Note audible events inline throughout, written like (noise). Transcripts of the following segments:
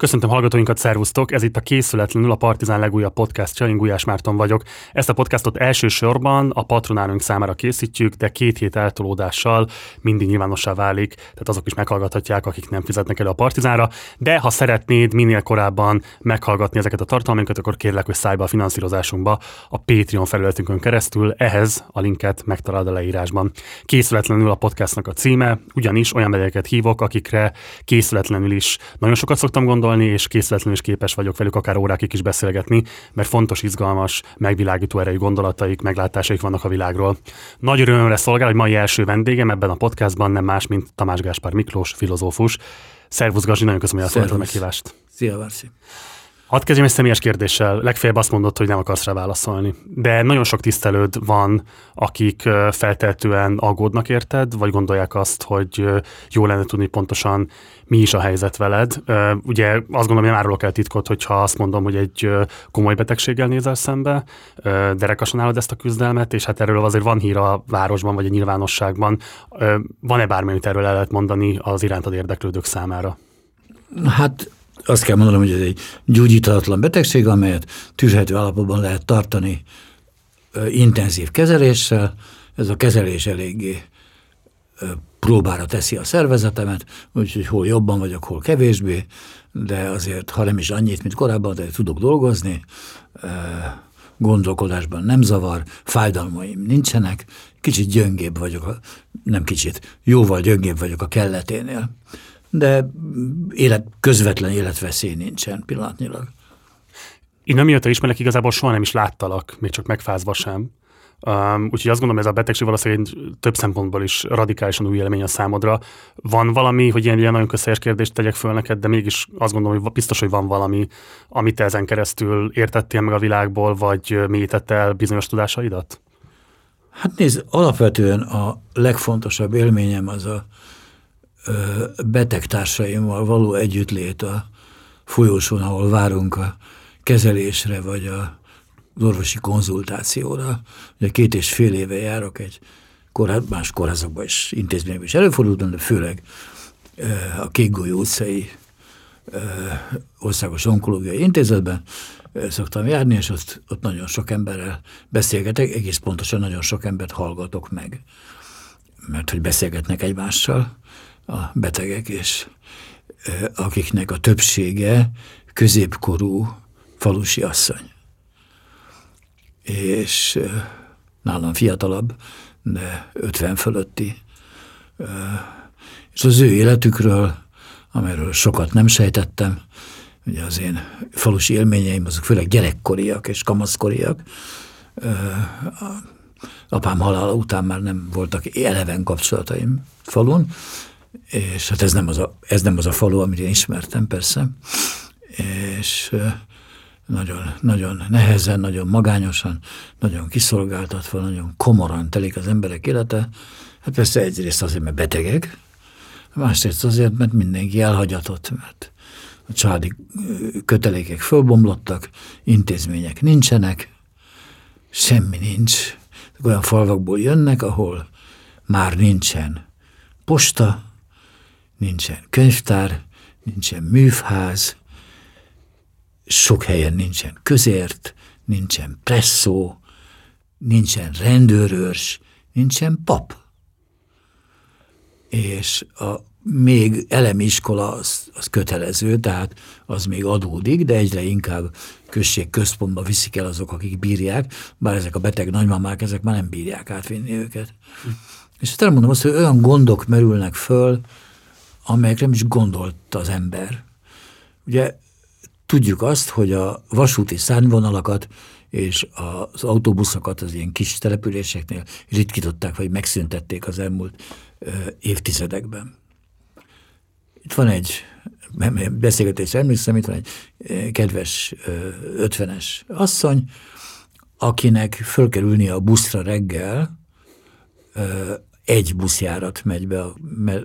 Köszöntöm hallgatóinkat, szervusztok! Ez itt a Készületlenül a Partizán legújabb podcastja, én Gulyás Márton vagyok. Ezt a podcastot elsősorban a patronálunk számára készítjük, de két hét eltolódással mindig nyilvánossá válik, tehát azok is meghallgathatják, akik nem fizetnek elő a Partizánra. De ha szeretnéd minél korábban meghallgatni ezeket a tartalmainkat, akkor kérlek, hogy szállj be a finanszírozásunkba a Patreon felületünkön keresztül. Ehhez a linket megtalálod a leírásban. Készületlenül a podcastnak a címe, ugyanis olyan megyeket hívok, akikre készületlenül is nagyon sokat szoktam gondolni, gondolni, és készületlenül is képes vagyok velük akár órákig is beszélgetni, mert fontos, izgalmas, megvilágító erejű gondolataik, meglátásaik vannak a világról. Nagy örömömre szolgál, hogy mai első vendégem ebben a podcastban nem más, mint Tamás Gáspár Miklós, filozófus. Szervusz Gazsi, nagyon köszönöm, hogy elfogadtad a meghívást. Szia, Vársi. Hadd kezdjem egy személyes kérdéssel. Legfeljebb azt mondod, hogy nem akarsz rá válaszolni. De nagyon sok tisztelőd van, akik feltehetően aggódnak érted, vagy gondolják azt, hogy jó lenne tudni pontosan, mi is a helyzet veled. Ugye azt gondolom, hogy árulok el titkot, hogyha azt mondom, hogy egy komoly betegséggel nézel szembe, derekasan állod ezt a küzdelmet, és hát erről azért van hír a városban, vagy a nyilvánosságban. Van-e bármi, amit erről el lehet mondani az irántad érdeklődők számára? Hát azt kell mondanom, hogy ez egy gyógyíthatatlan betegség, amelyet tűrhető állapotban lehet tartani intenzív kezeléssel. Ez a kezelés eléggé próbára teszi a szervezetemet, úgyhogy hol jobban vagyok, hol kevésbé, de azért, ha nem is annyit, mint korábban, de tudok dolgozni, gondolkodásban nem zavar, fájdalmaim nincsenek, kicsit gyöngébb vagyok, nem kicsit, jóval gyöngébb vagyok a kelleténél de élet, közvetlen életveszély nincsen pillanatnyilag. Én nem mióta ismerek, igazából soha nem is láttalak, még csak megfázva sem. Um, úgyhogy azt gondolom, ez a betegség valószínűleg több szempontból is radikálisan új élmény a számodra. Van valami, hogy ilyen, ilyen nagyon közhelyes kérdést tegyek föl neked, de mégis azt gondolom, hogy biztos, hogy van valami, amit te ezen keresztül értettél meg a világból, vagy mélyítette el bizonyos tudásaidat? Hát nézd, alapvetően a legfontosabb élményem az a, betegtársaimmal való együttlét a folyosón, ahol várunk a kezelésre, vagy a az orvosi konzultációra. Ugye két és fél éve járok egy kórház, más kórházakban is, intézményekben is előfordultam, de főleg a Kékgolyó utcai országos onkológiai intézetben szoktam járni, és ott, ott nagyon sok emberrel beszélgetek, egész pontosan nagyon sok embert hallgatok meg, mert hogy beszélgetnek egymással, a betegek, és akiknek a többsége középkorú falusi asszony. És nálam fiatalabb, de 50 fölötti. És az ő életükről, amelyről sokat nem sejtettem, ugye az én falusi élményeim azok főleg gyerekkoriak és kamaszkoriak. Apám halála után már nem voltak eleven kapcsolataim falun, és hát ez nem az a, ez nem az a falu, amit én ismertem persze, és nagyon, nagyon nehezen, nagyon magányosan, nagyon kiszolgáltatva, nagyon komoran telik az emberek élete. Hát persze egyrészt azért, mert betegek, másrészt azért, mert mindenki elhagyatott, mert a családi kötelékek fölbomlottak, intézmények nincsenek, semmi nincs. Olyan falvakból jönnek, ahol már nincsen posta, nincsen könyvtár, nincsen művház, sok helyen nincsen közért, nincsen presszó, nincsen rendőrőrs, nincsen pap. És a még elemi iskola az, az kötelező, tehát az még adódik, de egyre inkább község központba viszik el azok, akik bírják, bár ezek a beteg nagymamák, ezek már nem bírják átvinni őket. Hm. És azt elmondom azt, hogy olyan gondok merülnek föl, amelyekre nem is gondolt az ember. Ugye tudjuk azt, hogy a vasúti szárnyvonalakat és az autóbuszokat az ilyen kis településeknél ritkították, vagy megszüntették az elmúlt évtizedekben. Itt van egy beszélgetés, emlékszem, itt van egy kedves ötvenes asszony, akinek föl kell ülni a buszra reggel, egy buszjárat megy be a,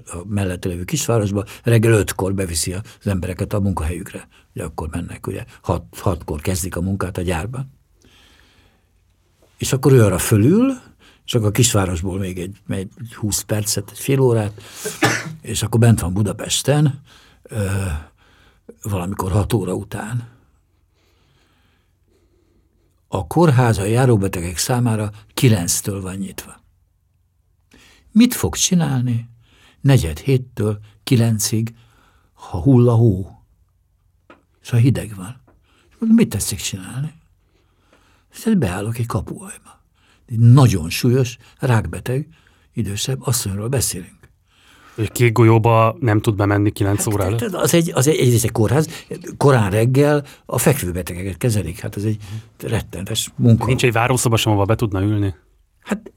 a mellette lévő kisvárosba, reggel ötkor beviszi az embereket a munkahelyükre. Ugye akkor mennek, ugye hat, hatkor kezdik a munkát a gyárban. És akkor ő arra fölül, és akkor a kisvárosból még egy, egy 20 percet, egy fél órát, és akkor bent van Budapesten, ö, valamikor 6 óra után. A kórház a járóbetegek számára 9-től van nyitva. Mit fog csinálni? Negyed héttől kilencig, ha hull a hó, és ha hideg van. Mit tetszik csinálni? Ezt beállok egy kapuajba. Egy nagyon súlyos, rákbeteg, idősebb asszonyról beszélünk. Hogy kék golyóba nem tud bemenni 9 hát, óra előtt? Az egy, az egy, egy, egy kórház, korán reggel a fekvőbetegeket kezelik, hát ez egy rettenetes munka. Nincs egy várószoba sem, ahol be tudna ülni? Hát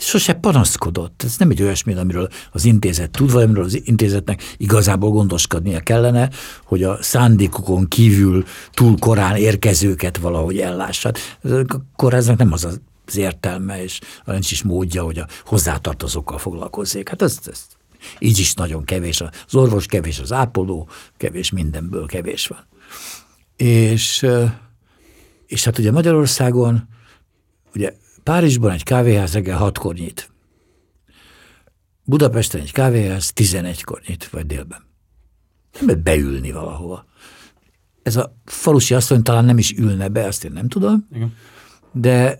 sose panaszkodott. Ez nem egy olyasmi, amiről az intézet tud, vagy amiről az intézetnek igazából gondoskodnia kellene, hogy a szándékokon kívül túl korán érkezőket valahogy ellássa. A kórháznak nem az az értelme, és nincs is módja, hogy a hozzátartozókkal foglalkozzék. Hát ez, ez így is nagyon kevés. Az orvos kevés, az ápoló kevés, mindenből kevés van. És, és hát ugye Magyarországon, ugye Párizsban egy kávéház reggel hatkor nyit. Budapesten egy kávéház 11-kor nyit, vagy délben. Nem lehet beülni valahova. Ez a falusi asszony talán nem is ülne be, azt én nem tudom, Igen. de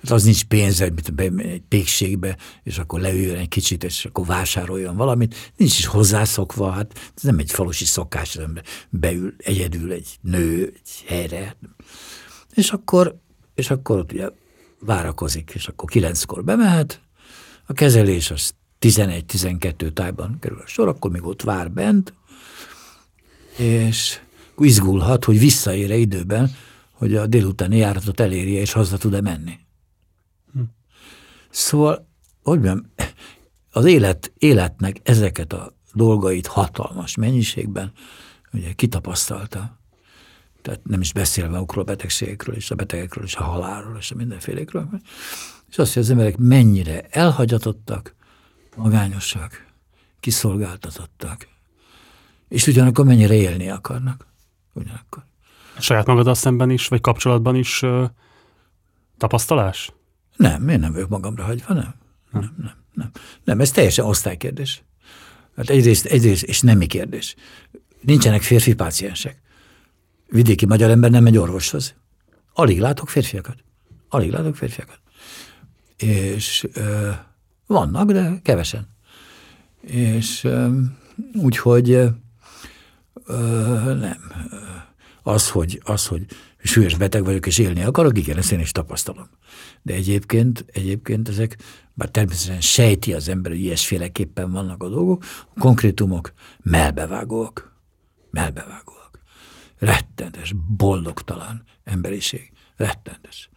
Hát az nincs pénze, mint egy pékségbe, és akkor leüljön egy kicsit, és akkor vásároljon valamit. Nincs is hozzászokva, hát ez nem egy falusi szokás, az ember beül egyedül egy nő egy helyre. És akkor, és akkor ott ugye várakozik, és akkor kilenckor bemehet, a kezelés az 11-12 tájban kerül a sor, akkor még ott vár bent, és izgulhat, hogy visszaére időben, hogy a délutáni járatot elérje, és haza tud-e menni. Szóval, hogy mondjam, az élet, életnek ezeket a dolgait hatalmas mennyiségben ugye kitapasztalta. Tehát nem is beszélve magukról a betegségekről, és a betegekről, és a halálról, és a mindenfélékről. És azt, hogy az emberek mennyire elhagyatottak, magányosak, kiszolgáltatottak, és ugyanakkor mennyire élni akarnak. Ugyanakkor. Saját magaddal szemben is, vagy kapcsolatban is ö, tapasztalás? Nem, én nem vagyok magamra hagyva, nem. Nem, nem, nem. Nem, ez teljesen osztálykérdés. Hát egyrészt, egyrészt, és nemi kérdés. Nincsenek férfi páciensek. Vidéki magyar ember nem megy orvoshoz. Alig látok férfiakat. Alig látok férfiakat. És ö, vannak, de kevesen. És úgyhogy nem. Az, hogy, az, hogy súlyos beteg vagyok és élni akarok, igen, ezt én is tapasztalom. De egyébként, egyébként ezek, bár természetesen sejti az ember, hogy ilyesféleképpen vannak a dolgok, a konkrétumok melbevágóak. Melbevágóak. Rettentes, boldogtalan emberiség. Rettentes.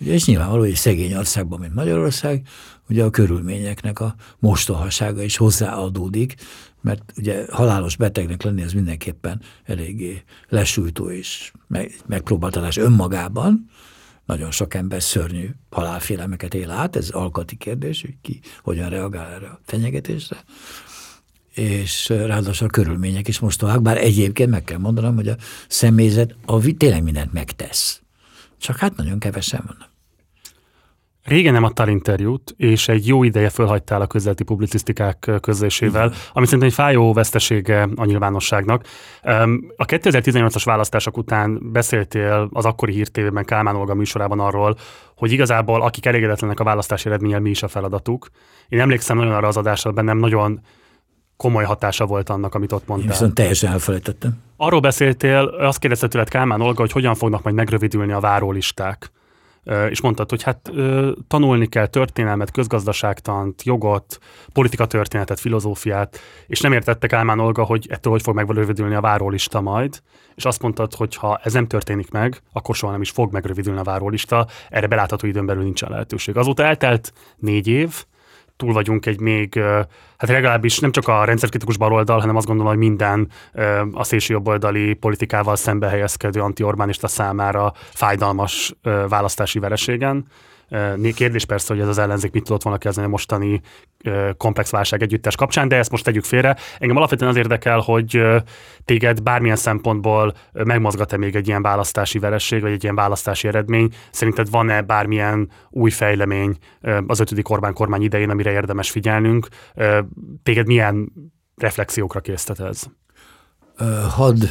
Ugye, és nyilvánvaló, hogy egy szegény országban, mint Magyarország, ugye a körülményeknek a mostohasága is hozzáadódik, mert ugye halálos betegnek lenni az mindenképpen eléggé lesújtó és megpróbáltatás önmagában. Nagyon sok ember szörnyű halálfélelmeket él át, ez alkati kérdés, hogy ki hogyan reagál erre a fenyegetésre. És ráadásul a körülmények is mostohák, bár egyébként meg kell mondanom, hogy a személyzet a, tényleg mindent megtesz. Csak hát nagyon kevesen vannak. Régen nem adtál interjút, és egy jó ideje fölhagytál a közelti publicisztikák közlésével, ami szerintem egy fájó vesztesége a nyilvánosságnak. A 2018-as választások után beszéltél az akkori hírtévében Kálmán Olga műsorában arról, hogy igazából akik elégedetlenek a választási eredménnyel, mi is a feladatuk. Én emlékszem nagyon arra az adásra, bennem nagyon komoly hatása volt annak, amit ott mondtál. Én viszont teljesen elfelejtettem. Arról beszéltél, azt kérdezte tőled Kálmán Olga, hogy hogyan fognak majd megrövidülni a várólisták és mondtad, hogy hát tanulni kell történelmet, közgazdaságtant, jogot, politikatörténetet, filozófiát, és nem értettek Álmán Olga, hogy ettől hogy fog megrövidülni a várólista majd, és azt mondtad, hogy ha ez nem történik meg, akkor soha nem is fog megrövidülni a várólista, erre belátható időn belül nincsen lehetőség. Azóta eltelt négy év, túl vagyunk egy még, hát legalábbis nem csak a rendszerkritikus baloldal, hanem azt gondolom, hogy minden a szélső jobboldali politikával szembe helyezkedő anti-Orbánista számára fájdalmas választási vereségen. Kérdés persze, hogy ez az ellenzék mit tudott volna kezdeni a mostani komplex válság együttes kapcsán, de ezt most tegyük félre. Engem alapvetően az érdekel, hogy téged bármilyen szempontból megmozgat-e még egy ilyen választási veresség, vagy egy ilyen választási eredmény. Szerinted van-e bármilyen új fejlemény az ötödik Orbán kormány idején, amire érdemes figyelnünk? Téged milyen reflexiókra késztet ez? Hadd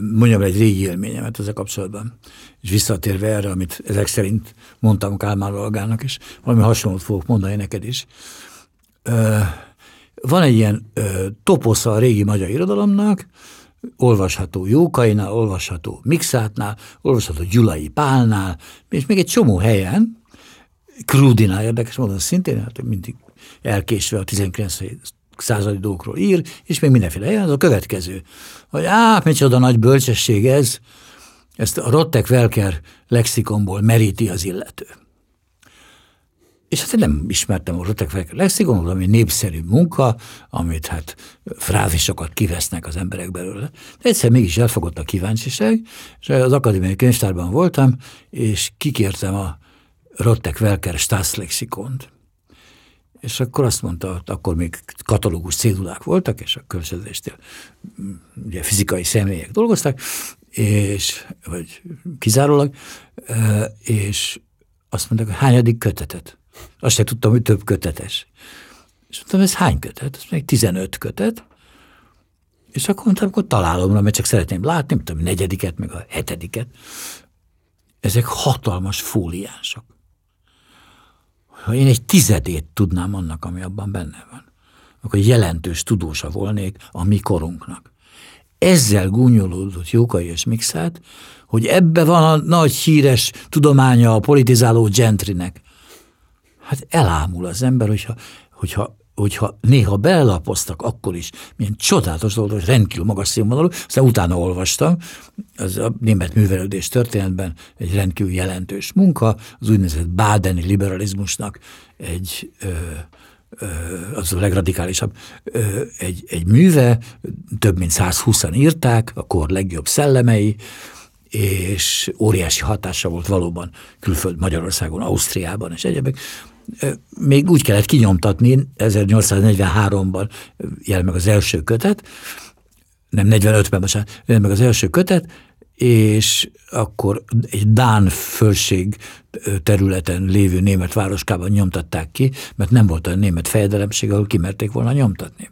mondjam egy régi élményemet ezzel kapcsolatban, és visszatérve erre, amit ezek szerint mondtam Kálmán Olgának, és valami hasonlót fogok mondani neked is. Van egy ilyen toposza a régi magyar irodalomnak, olvasható Jókainál, olvasható Mixátnál, olvasható Gyulai Pálnál, és még egy csomó helyen, Krudinál érdekes módon szintén, hát mindig elkésve a 19 századi dolgokról ír, és még mindenféle az a következő, hogy á, micsoda nagy bölcsesség ez, ezt a Rottek Welker lexikonból meríti az illető. És hát nem ismertem a Rottek Welker lexikonból, ami népszerű munka, amit hát frázisokat kivesznek az emberek belőle. De egyszer mégis elfogott a kíváncsiság, és az akadémiai könyvtárban voltam, és kikértem a Rottek Welker Staatsslexikont és akkor azt mondta, akkor még katalógus cédulák voltak, és a kölcsönzéstél ugye fizikai személyek dolgoztak, és, vagy kizárólag, és azt mondták, hogy hányadik kötetet. Azt sem tudtam, hogy több kötetes. És mondtam, ez hány kötet? Ez még 15 kötet. És akkor mondtam, akkor találom, mert csak szeretném látni, mint a negyediket, meg a hetediket. Ezek hatalmas fóliánsok ha én egy tizedét tudnám annak, ami abban benne van, akkor jelentős tudósa volnék a mi korunknak. Ezzel gúnyolódott Jókai és Mixát, hogy ebbe van a nagy híres tudománya a politizáló gentrinek. Hát elámul az ember, hogyha, hogyha hogyha néha belapoztak, akkor is milyen csodálatos dolog, hogy rendkívül magas színvonalú, aztán utána olvastam, az a német művelődés történetben egy rendkívül jelentős munka, az úgynevezett bádeni liberalizmusnak egy ö, az a legradikálisabb, egy, egy műve, több mint 120-an írták, a kor legjobb szellemei, és óriási hatása volt valóban külföld Magyarországon, Ausztriában és egyebek még úgy kellett kinyomtatni, 1843-ban jel meg az első kötet, nem 45-ben, bocsánat, jel meg az első kötet, és akkor egy Dán fölség területen lévő német városkában nyomtatták ki, mert nem volt olyan német fejedelemség, ahol kimerték volna nyomtatni.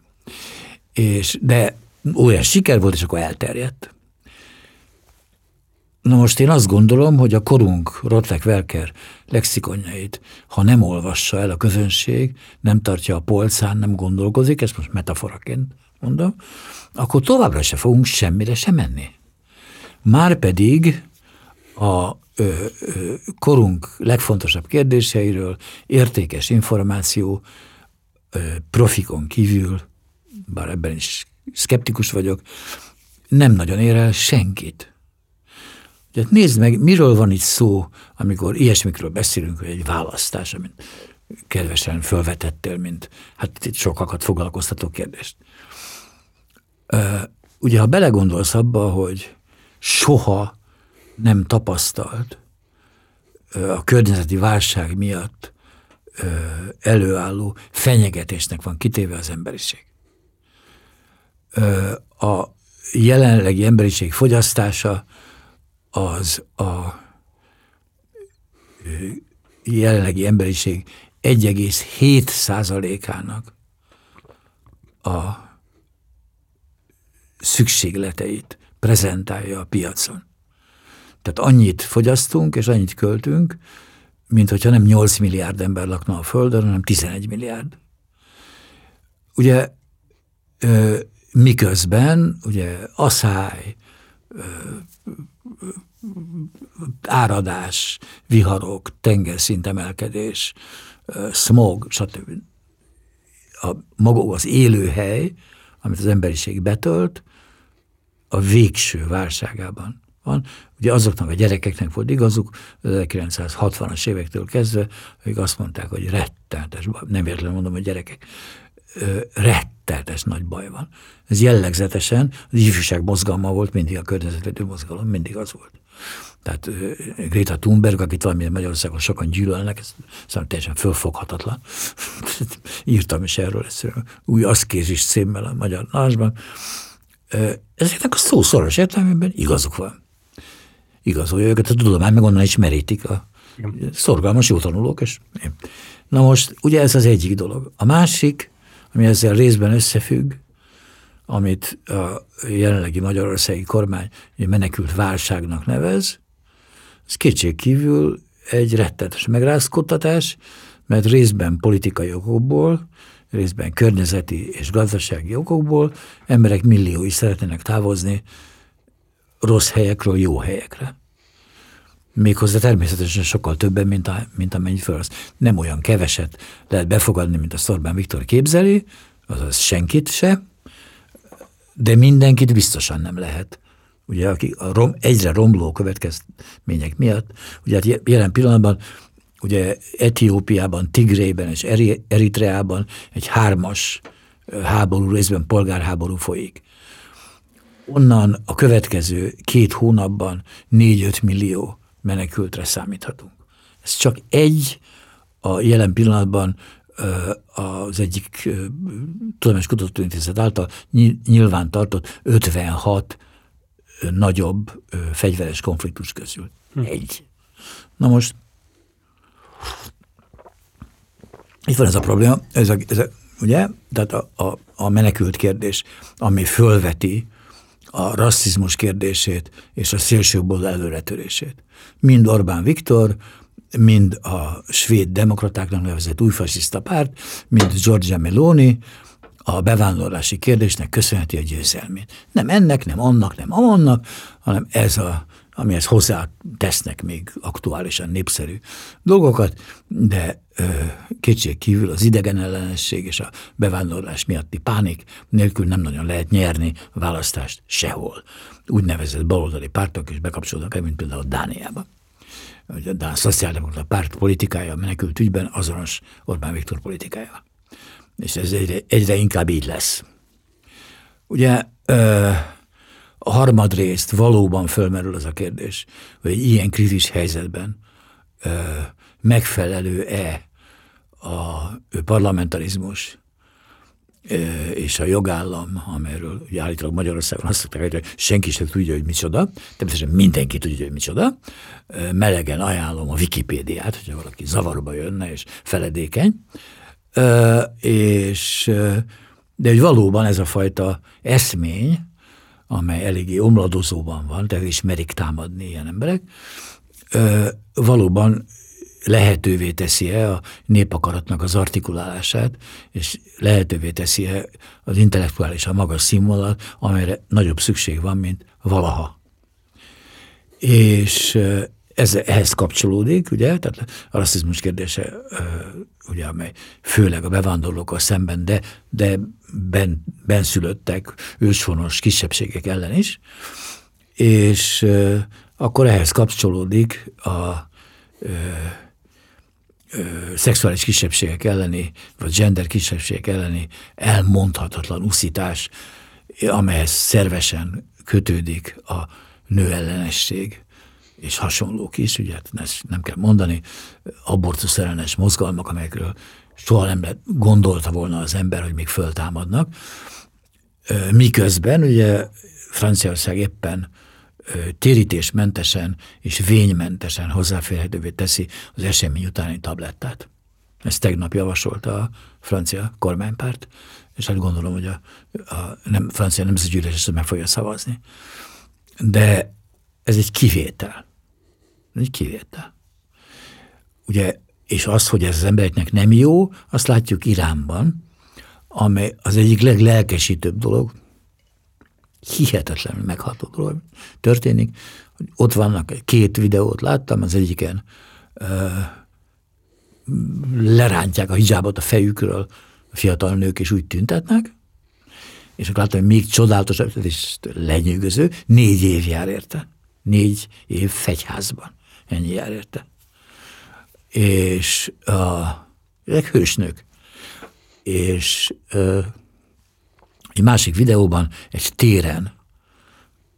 És, de olyan siker volt, és akkor elterjedt. Na most én azt gondolom, hogy a korunk Rotlek Welker lexikonjait, ha nem olvassa el a közönség, nem tartja a polcán, nem gondolkozik, ezt most metaforaként mondom, akkor továbbra se fogunk semmire sem menni. Márpedig a ö, ö, korunk legfontosabb kérdéseiről értékes információ ö, profikon kívül, bár ebben is szkeptikus vagyok, nem nagyon ér el senkit. Ugye nézd meg, miről van itt szó, amikor ilyesmikről beszélünk, hogy egy választás, amit kedvesen felvetettél, mint hát itt sokakat foglalkoztató kérdést. Ugye, ha belegondolsz abba, hogy soha nem tapasztalt a környezeti válság miatt előálló fenyegetésnek van kitéve az emberiség. A jelenlegi emberiség fogyasztása az a jelenlegi emberiség 1,7 százalékának a szükségleteit prezentálja a piacon. Tehát annyit fogyasztunk, és annyit költünk, mint hogyha nem 8 milliárd ember lakna a Földön, hanem 11 milliárd. Ugye miközben ugye asszály, áradás, viharok, tengerszintemelkedés, smog, stb. A, maga az élőhely, amit az emberiség betölt, a végső válságában van. Ugye azoknak a gyerekeknek volt igazuk, 1960-as évektől kezdve, akik azt mondták, hogy rettenetes, nem véletlenül mondom, hogy gyerekek, rettenetes nagy baj van. Ez jellegzetesen az ifjúság mozgalma volt, mindig a környezetvédő mozgalom, mindig az volt. Tehát Greta Thunberg, akit valamilyen Magyarországon sokan gyűlölnek, ez szóval teljesen fölfoghatatlan. (laughs) Írtam is erről egyszerűen új aszkézis címmel a Magyar Násban. Ezeknek a szó szoros értelmében igazuk van. Igazolja őket, a tudomány meg onnan is merítik a szorgalmas jó tanulók. És Na most, ugye ez az egyik dolog. A másik, ami ezzel részben összefügg, amit a jelenlegi magyarországi kormány menekült válságnak nevez, ez kétség kívül egy rettetes megrázkodtatás, mert részben politikai okokból, részben környezeti és gazdasági okokból emberek milliói szeretnének távozni rossz helyekről jó helyekre. Méghozzá természetesen sokkal többen, mint, a, mint amennyi föl. Nem olyan keveset lehet befogadni, mint a Szorbán Viktor képzeli, azaz senkit se, de mindenkit biztosan nem lehet. Ugye, aki a rom, egyre romló következmények miatt, ugye hát jelen pillanatban ugye Etiópiában, Tigrében és Eritreában egy hármas háború, részben polgárháború folyik. Onnan a következő két hónapban 4-5 millió menekültre számíthatunk. Ez csak egy a jelen pillanatban az egyik Tudományos Kutatóintézet által nyilván tartott 56 nagyobb fegyveres konfliktus közül. Hm. Egy. Na most itt van ez a probléma, ez a, ez a, ugye, tehát a, a, a menekült kérdés, ami fölveti a rasszizmus kérdését és a szélsőból előretörését. Mind Orbán Viktor, mind a svéd demokratáknak nevezett új fasiszta párt, mind Giorgia Meloni a bevándorlási kérdésnek köszönheti a győzelmét. Nem ennek, nem annak, nem amannak, hanem ez a amihez hozzá tesznek még aktuálisan népszerű dolgokat, de ö, kétség kívül az idegen ellenesség és a bevándorlás miatti pánik nélkül nem nagyon lehet nyerni választást sehol. Úgynevezett baloldali pártok is bekapcsolódnak mint például Dániában. A Dán Szociáldemokrata párt politikája menekült ügyben azonos Orbán Viktor politikája. És ez egyre, egyre inkább így lesz. Ugye ö, harmadrészt valóban fölmerül az a kérdés, hogy egy ilyen krízis helyzetben ö, megfelelő-e a parlamentarizmus ö, és a jogállam, amelyről ugye állítólag Magyarországon azt szokták hogy senki sem tudja, hogy micsoda, természetesen mindenki tudja, hogy micsoda. Ö, melegen ajánlom a Wikipédiát, hogyha valaki zavarba jönne és feledékeny. Ö, és, de hogy valóban ez a fajta eszmény, amely eléggé omladozóban van, tehát is merik támadni ilyen emberek, valóban lehetővé teszi-e a népakaratnak az artikulálását, és lehetővé teszi-e az intellektuális a magas színvonalat, amelyre nagyobb szükség van, mint valaha. És ez ehhez kapcsolódik, ugye, tehát a rasszizmus kérdése, ugye, amely főleg a bevándorlókkal szemben, de, de ben, benszülöttek, őshonos kisebbségek ellen is, és akkor ehhez kapcsolódik a ö, ö, szexuális kisebbségek elleni, vagy gender kisebbségek elleni elmondhatatlan uszítás, amelyhez szervesen kötődik a nőellenesség és hasonlók is, ugye hát ezt nem kell mondani, abortusz ellenes mozgalmak, amelyekről soha nem gondolta volna az ember, hogy még föltámadnak. Miközben ugye Franciaország éppen térítésmentesen és vénymentesen hozzáférhetővé teszi az esemény utáni tablettát. Ezt tegnap javasolta a francia kormánypárt, és hát gondolom, hogy a, a nem, francia nemzetgyűlés ezt meg fogja szavazni. De ez egy kivétel. Egy kivétel. Ugye, és az, hogy ez az embereknek nem jó, azt látjuk Iránban, amely az egyik leglelkesítőbb dolog, hihetetlenül megható dolog történik. Ott vannak, két videót láttam, az egyiken ö, lerántják a hijabot a fejükről a fiatal nők, és úgy tüntetnek, és akkor láttam, hogy még csodálatosabb, és lenyűgöző, négy év jár érte. Négy év fegyházban. Ennyi jár érte. És a, ezek hősnök. És ö, egy másik videóban egy téren,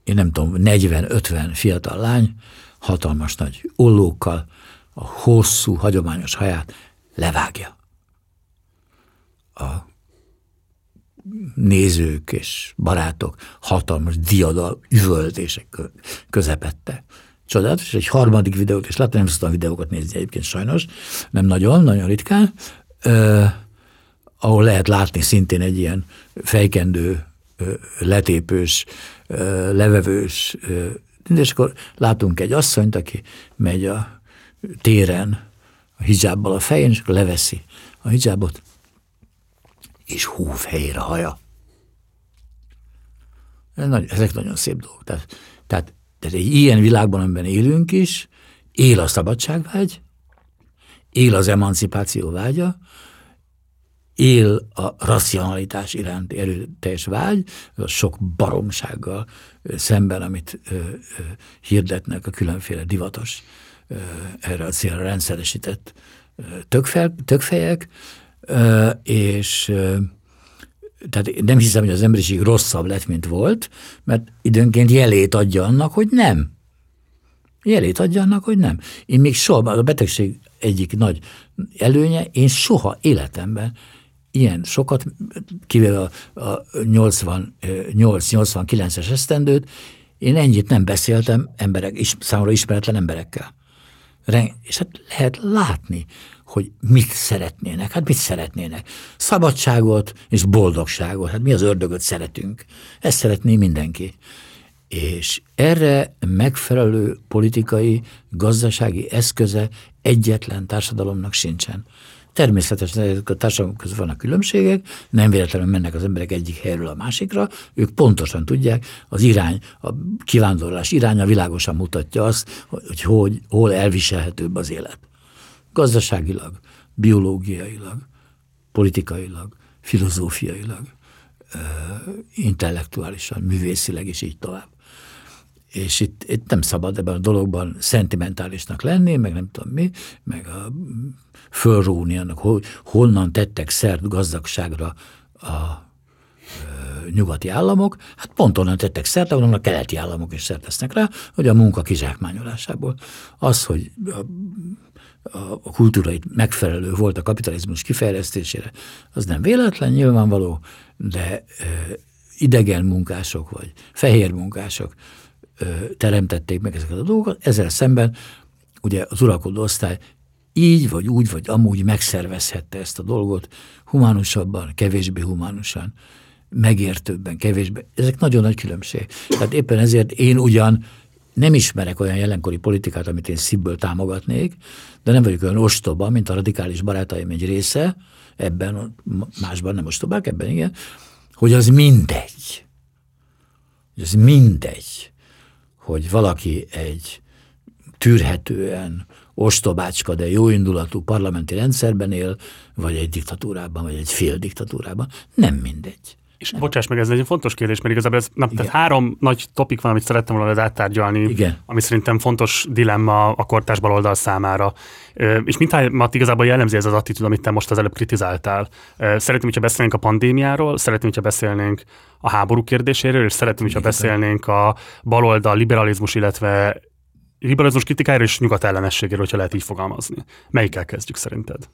én nem tudom, 40-50 fiatal lány, hatalmas nagy ollókkal, a hosszú, hagyományos haját levágja. A nézők és barátok hatalmas diadal üvöltések közepette csodálatos, egy harmadik videót, és láttam, nem szoktam videókat nézni egyébként sajnos, nem nagyon, nagyon ritkán, eh, ahol lehet látni szintén egy ilyen fejkendő letépős, levevős, és akkor látunk egy asszonyt, aki megy a téren a hijábbal a fején, és akkor leveszi a hijábot, és húv helyére haja. Ezek nagyon szép dolgok. Tehát, tehát, tehát egy ilyen világban, amiben élünk is, él a szabadságvágy, él az emancipáció vágya, él a racionalitás iránti erőteljes vágy, a sok baromsággal szemben, amit ö, ö, hirdetnek a különféle divatos, ö, erre a célra rendszeresített tökfel, tökfejek, és tehát nem hiszem, hogy az emberiség rosszabb lett, mint volt, mert időnként jelét adja annak, hogy nem. Jelét adja annak, hogy nem. Én még soha, a betegség egyik nagy előnye, én soha életemben ilyen sokat, kivéve a, a 88-89-es esztendőt, én ennyit nem beszéltem emberek, is, számomra ismeretlen emberekkel. És hát lehet látni, hogy mit szeretnének. Hát mit szeretnének? Szabadságot és boldogságot. Hát mi az ördögöt szeretünk? Ezt szeretné mindenki. És erre megfelelő politikai, gazdasági eszköze egyetlen társadalomnak sincsen. Természetesen a társadalom között vannak különbségek, nem véletlenül mennek az emberek egyik helyről a másikra, ők pontosan tudják, az irány, a kivándorlás iránya világosan mutatja azt, hogy, hogy hol elviselhetőbb az élet. Gazdaságilag, biológiailag, politikailag, filozófiailag, intellektuálisan, művészileg és így tovább. És itt, itt nem szabad ebben a dologban szentimentálisnak lenni, meg nem tudom mi, meg a fölróni annak, hogy honnan tettek szert gazdagságra a nyugati államok, hát pont onnan tettek szert, ahonnan a keleti államok is szert tesznek rá, hogy a munka kizsákmányolásából. Az, hogy a, a kultúrait megfelelő volt a kapitalizmus kifejlesztésére, az nem véletlen, nyilvánvaló, de e, idegen munkások vagy fehér munkások teremtették meg ezeket a dolgokat, ezzel szemben ugye az uralkodó osztály így vagy úgy vagy amúgy megszervezhette ezt a dolgot humánusabban, kevésbé humánusan, megértőbben, kevésbé. Ezek nagyon nagy különbség. Tehát éppen ezért én ugyan nem ismerek olyan jelenkori politikát, amit én szívből támogatnék, de nem vagyok olyan ostoba, mint a radikális barátaim egy része, ebben, másban nem ostobák, ebben igen, hogy az mindegy. Hogy az mindegy, hogy valaki egy tűrhetően ostobácska, de jóindulatú parlamenti rendszerben él, vagy egy diktatúrában, vagy egy fél diktatúrában. Nem mindegy. És nem. bocsáss meg, ez egy fontos kérdés, mert igazából ez, na, tehát három nagy topik van, amit szerettem volna áttárgyalni, Igen. ami szerintem fontos dilemma a kortás baloldal számára. És mindhármat igazából jellemzi ez az attitűd, amit te most az előbb kritizáltál. Szeretném, hogyha beszélnénk a pandémiáról, szeretném, hogyha beszélnénk a háború kérdéséről, és szeretném, hogyha beszélnénk a baloldal liberalizmus, illetve liberalizmus kritikájára és nyugat ellenességéről, hogyha lehet így fogalmazni. Melyikkel kezdjük szerinted?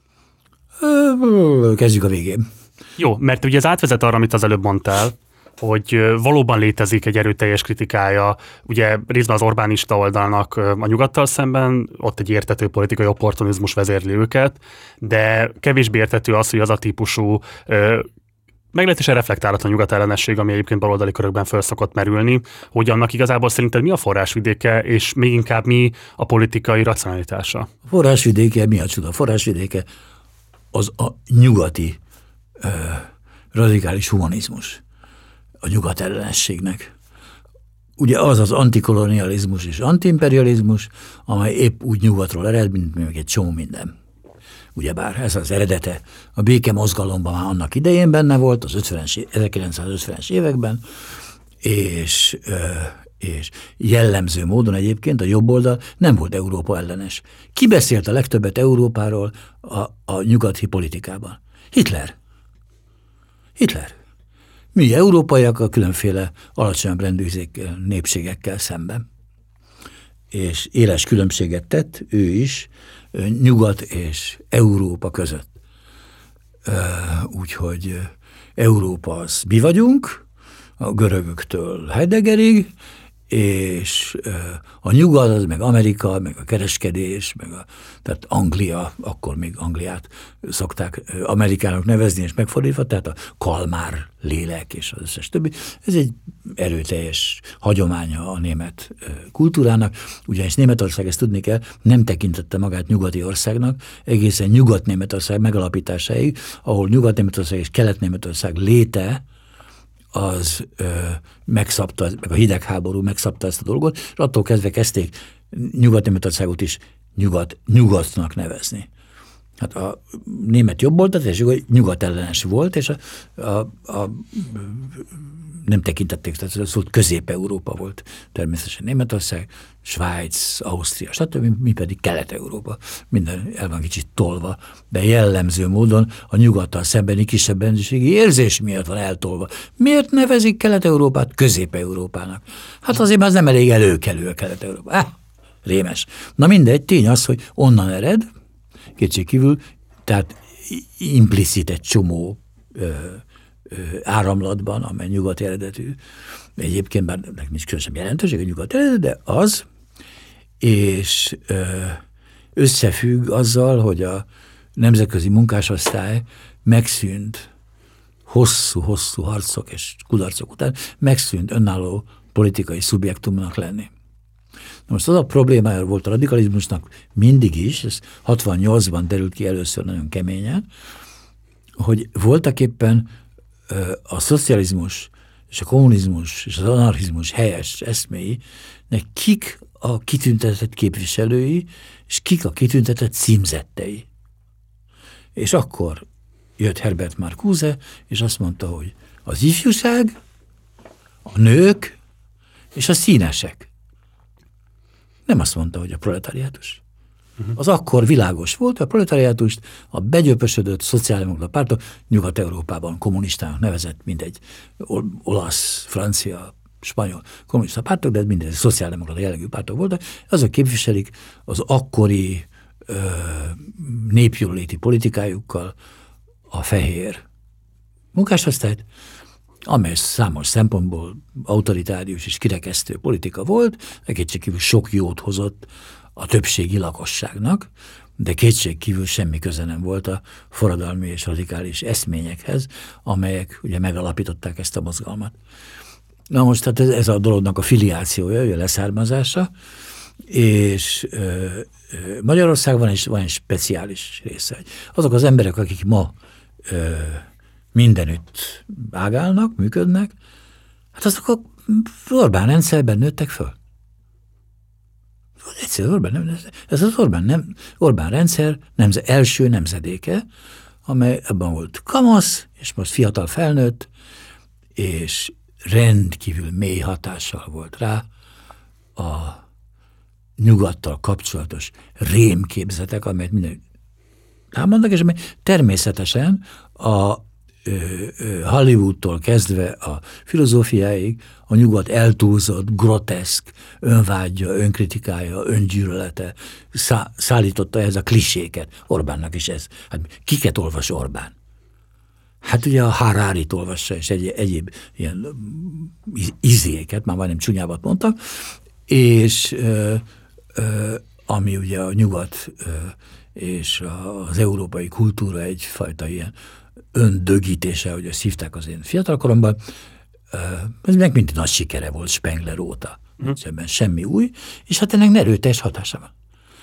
Kezdjük a végén. Jó, mert ugye ez átvezet arra, amit az előbb mondtál, hogy valóban létezik egy erőteljes kritikája, ugye részben az Orbánista oldalnak a nyugattal szemben, ott egy értető politikai opportunizmus vezérli őket, de kevésbé értető az, hogy az a típusú meglehetősen reflektálatlan nyugat ellenesség, ami egyébként baloldali körökben föl szokott merülni, hogy annak igazából szerinted mi a forrásvidéke, és még inkább mi a politikai racionalitása? A forrásvidéke, mi a csuda? A forrásvidéke az a nyugati ö, radikális humanizmus, a nyugat ellenességnek. Ugye az az antikolonializmus és antiimperializmus, amely épp úgy nyugatról ered, mint még egy csomó minden ugyebár ez az eredete a béke mozgalomban már annak idején benne volt, az 50-es, 1950-es években, és, és jellemző módon egyébként a jobb oldal nem volt Európa ellenes. Ki beszélt a legtöbbet Európáról a, a nyugati politikában? Hitler. Hitler. Mi európaiak a különféle alacsonyabb rendű népségekkel szemben. És éles különbséget tett ő is Nyugat és Európa között. Úgyhogy Európa az mi vagyunk, a görögöktől Heideggerig, és a nyugat, az meg Amerika, meg a kereskedés, meg a, tehát Anglia, akkor még Angliát szokták Amerikának nevezni, és megfordítva, tehát a kalmár lélek és az összes többi. Ez egy erőteljes hagyománya a német kultúrának, ugyanis Németország, ezt tudni kell, nem tekintette magát nyugati országnak, egészen Nyugat-Németország megalapításáig, ahol Nyugat-Németország és Kelet-Németország léte, az ö, megszabta, meg a hidegháború megszabta ezt a dolgot, és attól kezdve kezdték Nyugat-Németországot is nyugat, nyugatnak nevezni. Hát a német jobb volt, és nyugat ellenes volt, és a, a, a nem tekintették, tehát szólt Közép-Európa volt természetesen Németország, Svájc, Ausztria, stb. mi pedig Kelet-Európa. Minden el van kicsit tolva, de jellemző módon a nyugattal szembeni kisebb rendőrségi érzés miatt van eltolva. Miért nevezik Kelet-Európát Közép-Európának? Hát azért, mert az nem elég előkelő a Kelet-Európa. Ah, rémes. Na mindegy, tény az, hogy onnan ered, kétségkívül, tehát implicit egy csomó ö, áramlatban, amely nyugati eredetű, egyébként bár nincs különösebb jelentőség a nyugati eredetű, de az, és összefügg azzal, hogy a nemzetközi munkásosztály megszűnt hosszú-hosszú harcok és kudarcok után, megszűnt önálló politikai szubjektumnak lenni. Na most az a problémája volt a radikalizmusnak mindig is, ez 68-ban derült ki először nagyon keményen, hogy voltak éppen a szocializmus és a kommunizmus és az anarchizmus helyes eszméinek kik a kitüntetett képviselői, és kik a kitüntetett címzettei. És akkor jött Herbert Marcuse, és azt mondta, hogy az ifjúság, a nők és a színesek. Nem azt mondta, hogy a proletariátus. Az akkor világos volt, a proletariátust a begyöpösödött szociáldemokrata pártok Nyugat-Európában kommunistának nevezett, mindegy, olasz, francia, spanyol kommunista pártok, de mindegy, szociáldemokrata jellegű pártok voltak, azok képviselik az akkori ö, népjóléti politikájukkal a fehér munkásosztályt, amely számos szempontból autoritárius és kirekesztő politika volt, kétségkívül sok jót hozott a többségi lakosságnak, de kétség kívül semmi köze nem volt a forradalmi és radikális eszményekhez, amelyek ugye megalapították ezt a mozgalmat. Na most tehát ez, ez a dolognak a filiációja, a leszármazása, és ö, ö, Magyarországban is van egy speciális része. Azok az emberek, akik ma ö, mindenütt ágálnak, működnek, hát azok a Orbán rendszerben nőttek föl. Egyszerűen Orbán, nem, ez az Orbán, nem, Orbán rendszer nemze, első nemzedéke, amely ebben volt kamasz, és most fiatal felnőtt, és rendkívül mély hatással volt rá a nyugattal kapcsolatos rémképzetek, amelyet minden támadnak, és amely természetesen a Hollywoodtól kezdve a filozófiáig a nyugat eltúlzott, groteszk önvágyja, önkritikája, öngyűlölete szá- szállította ez a kliséket. Orbánnak is ez. Hát kiket olvas Orbán? Hát ugye a harari olvassa, és egy, egyéb ilyen izéket, már majdnem csúnyábat mondtak, és ö, ö, ami ugye a nyugat ö, és az európai kultúra egyfajta ilyen öndögítése, hogy ezt hívták az én fiatalkoromban, ez meg mindig nagy sikere volt Spengler óta. Hm. Ebben semmi új, és hát ennek erőteljes hatása van.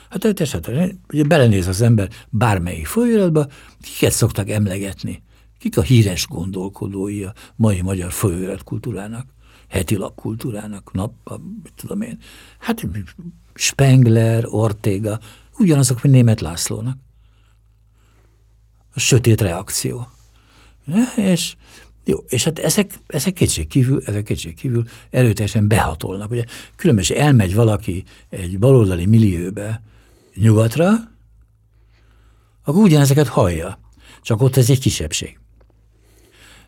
Hát erőteljes hatása. Ugye belenéz az ember bármelyik folyóiratba, kiket szoktak emlegetni? Kik a híres gondolkodói a mai magyar folyóirat kultúrának, heti lap kultúrának, nap, mit tudom én. Hát Spengler, Ortega, ugyanazok, mint német Lászlónak. A sötét reakció. És jó, és hát ezek, ezek kétség kívül, ezek kétség kívül erőteljesen behatolnak. Ugye különböző elmegy valaki egy baloldali millióbe nyugatra, akkor ugyanezeket hallja, csak ott ez egy kisebbség.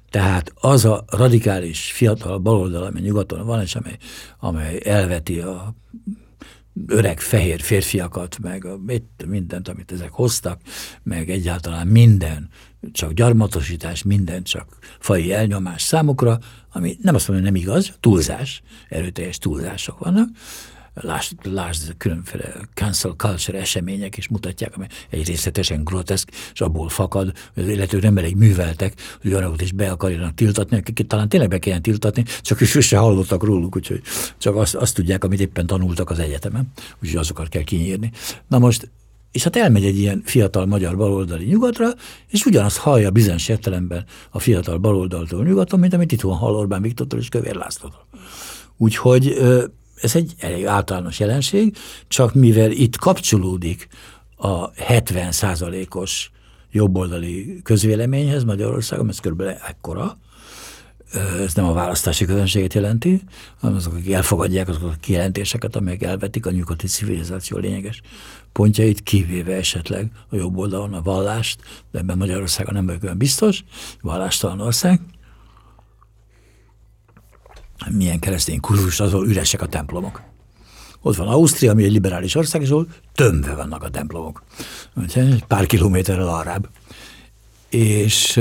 Tehát az a radikális fiatal baloldal, amely nyugaton van, és amely, amely elveti a öreg fehér férfiakat, meg a, mindent, amit ezek hoztak, meg egyáltalán minden, csak gyarmatosítás, minden csak fai elnyomás számukra, ami nem azt mondom, hogy nem igaz, túlzás, erőteljes túlzások vannak, Lásd, lásd különféle cancel culture események is mutatják, amely egy részletesen groteszk, és abból fakad, hogy az illetők nem elég műveltek, hogy olyanokat is be akarjanak tiltatni, akik talán tényleg be kellene tiltatni, csak is se hallottak róluk, úgyhogy csak azt, azt tudják, amit éppen tanultak az egyetemen, úgyhogy azokat kell kinyírni. Na most és hát elmegy egy ilyen fiatal magyar baloldali nyugatra, és ugyanazt hallja bizonyos értelemben a fiatal baloldaltól nyugaton, mint amit itt van hall Orbán Viktortól és Kövér Lászlótól. Úgyhogy ez egy elég általános jelenség, csak mivel itt kapcsolódik a 70 százalékos jobboldali közvéleményhez Magyarországon, ez körülbelül ekkora, ez nem a választási közönséget jelenti, hanem azok, akik elfogadják azokat a kijelentéseket, amelyek elvetik a nyugati civilizáció lényeges pontjait, kivéve esetleg a jobb oldalon a vallást, de ebben Magyarországon nem vagyok olyan biztos, vallástalan ország, milyen keresztény kurzus, azon üresek a templomok. Ott van Ausztria, ami egy liberális ország, és ahol tömve vannak a templomok. Pár kilométerrel arrább. És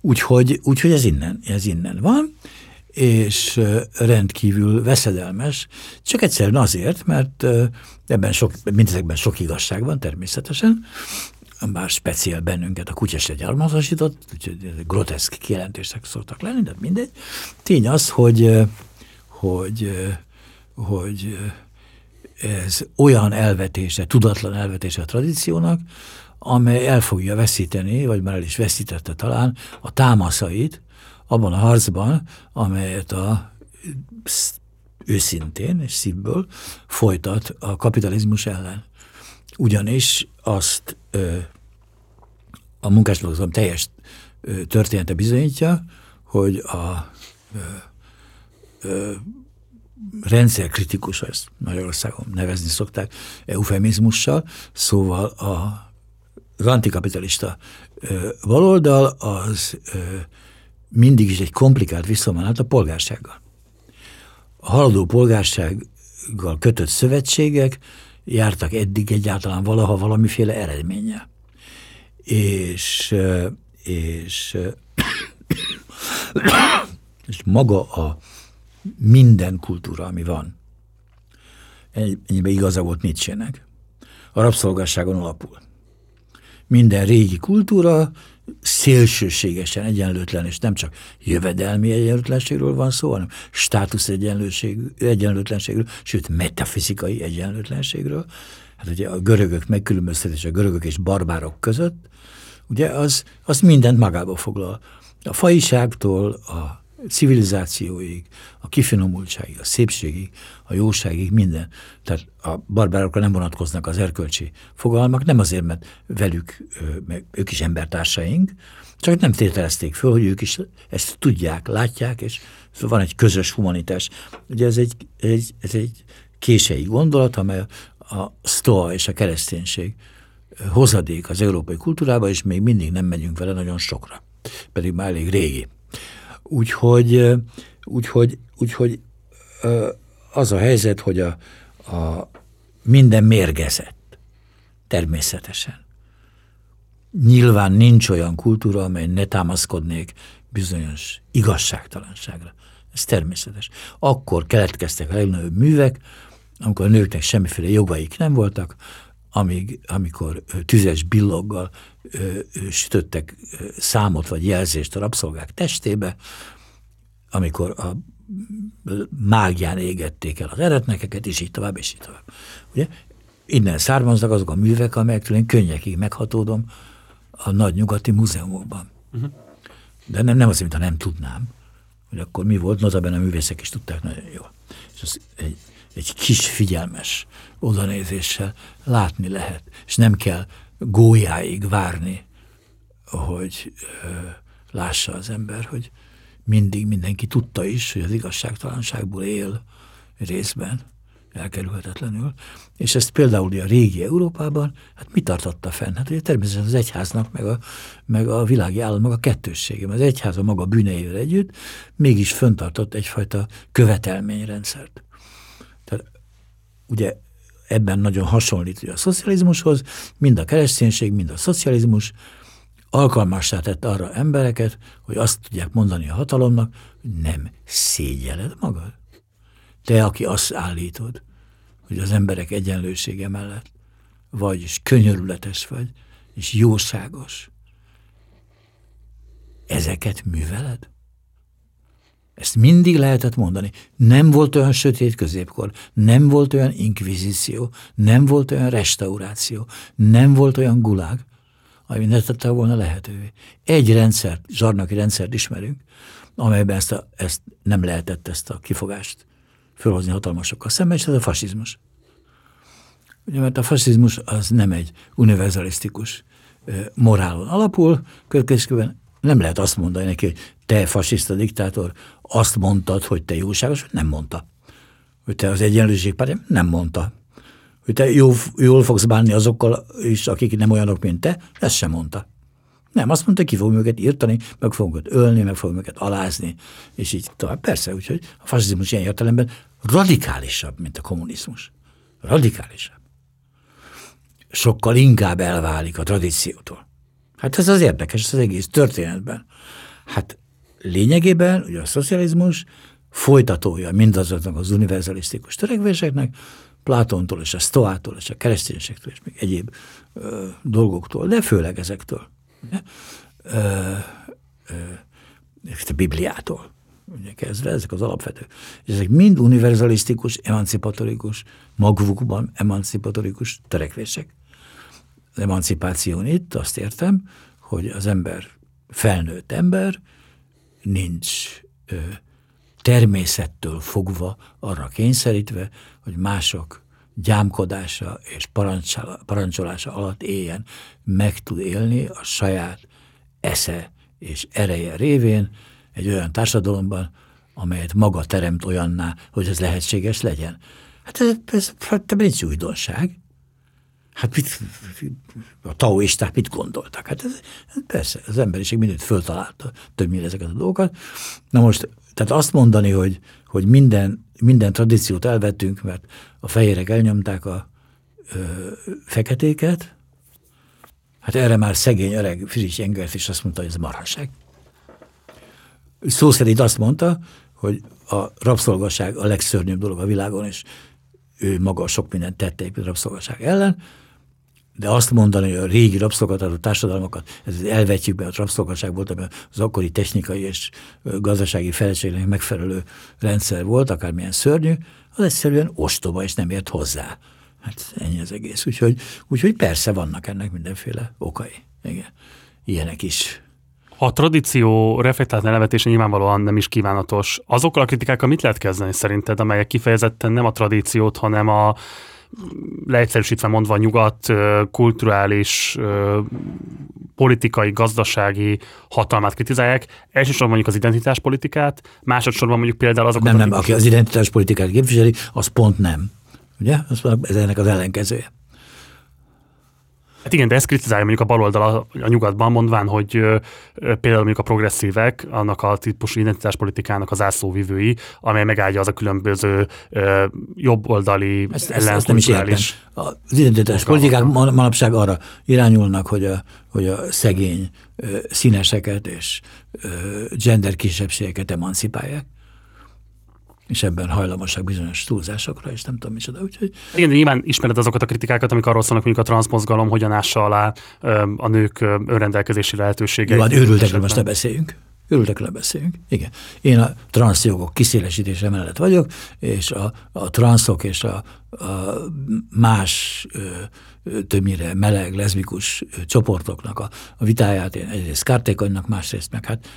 úgyhogy, úgyhogy ez innen, ez innen van, és rendkívül veszedelmes, csak egyszerűen azért, mert ebben sok, mindezekben sok igazság van természetesen, bár speciál bennünket a kutya se gyarmatosított, úgyhogy groteszk kijelentések szoktak lenni, de mindegy. Tény az, hogy, hogy, hogy ez olyan elvetése, tudatlan elvetése a tradíciónak, amely el fogja veszíteni, vagy már el is veszítette talán a támaszait abban a harcban, amelyet a őszintén és szívből folytat a kapitalizmus ellen. Ugyanis azt a munkásmozgalom teljes története bizonyítja, hogy a ö, ö, rendszerkritikus, ezt Magyarországon nevezni szokták eufemizmussal, szóval a, az antikapitalista ö, baloldal az ö, mindig is egy komplikált visszamonált a polgársággal. A haladó polgársággal kötött szövetségek jártak eddig egyáltalán valaha valamiféle eredménnyel és, és, (coughs) és maga a minden kultúra, ami van, ennyiben igaza volt Nietzsének, a rabszolgasságon alapul. Minden régi kultúra szélsőségesen egyenlőtlen, és nem csak jövedelmi egyenlőtlenségről van szó, hanem státusz egyenlőtlenségről, sőt metafizikai egyenlőtlenségről. Hát ugye a görögök megkülönböztetés a görögök és barbárok között, ugye az, az mindent magába foglal. A faiságtól a civilizációig, a kifinomultságig, a szépségig, a jóságig, minden. Tehát a barbárokra nem vonatkoznak az erkölcsi fogalmak, nem azért, mert velük, meg ők is embertársaink, csak nem tételezték föl, hogy ők is ezt tudják, látják, és szóval van egy közös humanitás. Ugye ez egy, egy, ez egy kései gondolat, amely a sztoa és a kereszténység hozadék az európai kultúrába, és még mindig nem megyünk vele nagyon sokra. Pedig már elég régi. Úgyhogy, úgyhogy, úgyhogy az a helyzet, hogy a, a minden mérgezett. Természetesen. Nyilván nincs olyan kultúra, amely ne támaszkodnék bizonyos igazságtalanságra. Ez természetes. Akkor keletkeztek a legnagyobb művek, amikor a nőknek semmiféle jogaik nem voltak, amíg, amikor tüzes billoggal sütöttek számot vagy jelzést a rabszolgák testébe, amikor a mágián égették el az eretnekeket, és így tovább, és így tovább. Ugye? Innen származnak azok a művek, amelyektől én könnyekig meghatódom a nagy nyugati múzeumokban. Uh-huh. De nem, nem azért, mintha nem tudnám, hogy akkor mi volt, notabene a művészek is tudták nagyon jól. És az egy egy kis figyelmes odanézéssel látni lehet, és nem kell gólyáig várni, hogy lássa az ember, hogy mindig mindenki tudta is, hogy az igazságtalanságból él részben, elkerülhetetlenül, és ezt például a régi Európában, hát mi tartotta fenn? Hát ugye természetesen az egyháznak, meg a, meg a világi államok a kettőssége. Az egyház a maga bűneivel együtt mégis föntartott egyfajta követelményrendszert. Tehát ugye ebben nagyon hasonlít a szocializmushoz, mind a kereszténység, mind a szocializmus alkalmassá tett arra embereket, hogy azt tudják mondani a hatalomnak, hogy nem szégyeled magad. Te, aki azt állítod, hogy az emberek egyenlősége mellett vagy, és könyörületes vagy, és jóságos. Ezeket műveled? Ezt mindig lehetett mondani. Nem volt olyan sötét középkor, nem volt olyan inkvizíció, nem volt olyan restauráció, nem volt olyan gulág, ami ne tette volna lehetővé. Egy rendszert, zsarnoki rendszert ismerünk, amelyben ezt, a, ezt nem lehetett ezt a kifogást fölhozni hatalmasokkal szemben, és ez a fasizmus. Ugye, mert a fasizmus az nem egy univerzalisztikus morálon alapul, következően nem lehet azt mondani neki, hogy te fasiszta diktátor, azt mondtad, hogy te jóságos, nem mondta. Hogy te az egyenlőség pár, nem mondta. Hogy te jó, jól fogsz bánni azokkal is, akik nem olyanok, mint te, ezt sem mondta. Nem, azt mondta, ki fogom őket írtani, meg fogom őket ölni, meg fogom őket alázni, és így tovább. Persze, úgyhogy a fasizmus ilyen értelemben radikálisabb, mint a kommunizmus. Radikálisabb. Sokkal inkább elválik a tradíciótól. Hát ez az érdekes, az egész történetben. Hát lényegében ugye a szocializmus folytatója mindazoknak az univerzalisztikus törekvéseknek, Plátontól és a Stoától és a kereszténységtől és még egyéb ö, dolgoktól, de főleg ezektől. Ö, ö, a Bibliától ugye kezdve, ezek az alapvető. És ezek mind univerzalisztikus, emancipatorikus, magukban emancipatorikus törekvések. Az emancipáción itt azt értem, hogy az ember, felnőtt ember, nincs ö, természettől fogva arra kényszerítve, hogy mások gyámkodása és parancsolása alatt éljen, meg tud élni a saját esze és ereje révén egy olyan társadalomban, amelyet maga teremt olyanná, hogy ez lehetséges legyen. Hát ez, ez, ez nincs újdonság. Hát mit, a taoisták mit gondoltak? Hát ez, persze, az emberiség mindent föltalálta többnyire ezeket a dolgokat. Na most, tehát azt mondani, hogy, hogy minden, minden tradíciót elvettünk, mert a fehérek elnyomták a ö, feketéket, hát erre már szegény öreg Friedrich Engels is azt mondta, hogy ez marhaság. Szó szerint azt mondta, hogy a rabszolgaság a legszörnyűbb dolog a világon, és ő maga sok mindent tette a rabszolgaság ellen, de azt mondani, hogy a régi rabszolgatáró társadalmakat ez elvetjük be, a rabszolgaság volt, ami az akkori technikai és gazdasági fejlettségnek megfelelő rendszer volt, akármilyen szörnyű, az egyszerűen ostoba, és nem ért hozzá. Hát ennyi az egész. Úgyhogy, úgyhogy persze vannak ennek mindenféle okai. Igen. Ilyenek is. A tradíció reflektált nevetése nyilvánvalóan nem is kívánatos. Azokkal a kritikákkal mit lehet kezdeni szerinted, amelyek kifejezetten nem a tradíciót, hanem a leegyszerűsítve mondva nyugat kulturális, politikai, gazdasági hatalmát kritizálják. Elsősorban mondjuk az identitáspolitikát, másodszorban mondjuk például azokat... Nem, nem, aki az identitáspolitikát képviseli, az pont nem. Ugye? Ez ennek az ellenkezője. Hát igen, de ezt kritizálja mondjuk a baloldal a, a nyugatban, mondván, hogy ö, például mondjuk a progresszívek, annak a típusú identitáspolitikának az ászlóvivői, amely megállja az a különböző ö, jobboldali ezt, ezt, ezt nem is értem. Az identitáspolitikák manapság arra irányulnak, hogy a, hogy a szegény ö, színeseket és gender kisebbségeket emancipálják és ebben hajlamosak bizonyos túlzásokra, és nem tudom micsoda. Úgyhogy... Igen, de nyilván ismered azokat a kritikákat, amik arról szólnak, mondjuk a transzmozgalom hogyan ássa alá a nők önrendelkezési lehetőségeit. Jó, hát őrültekről most ne beszéljünk. Őrültekről beszéljünk. Igen. Én a transzjogok kiszélesítése mellett vagyok, és a, a transzok és a, a más ö, többnyire meleg, leszbikus csoportoknak a, a vitáját én egyrészt kártékonynak, másrészt meg hát,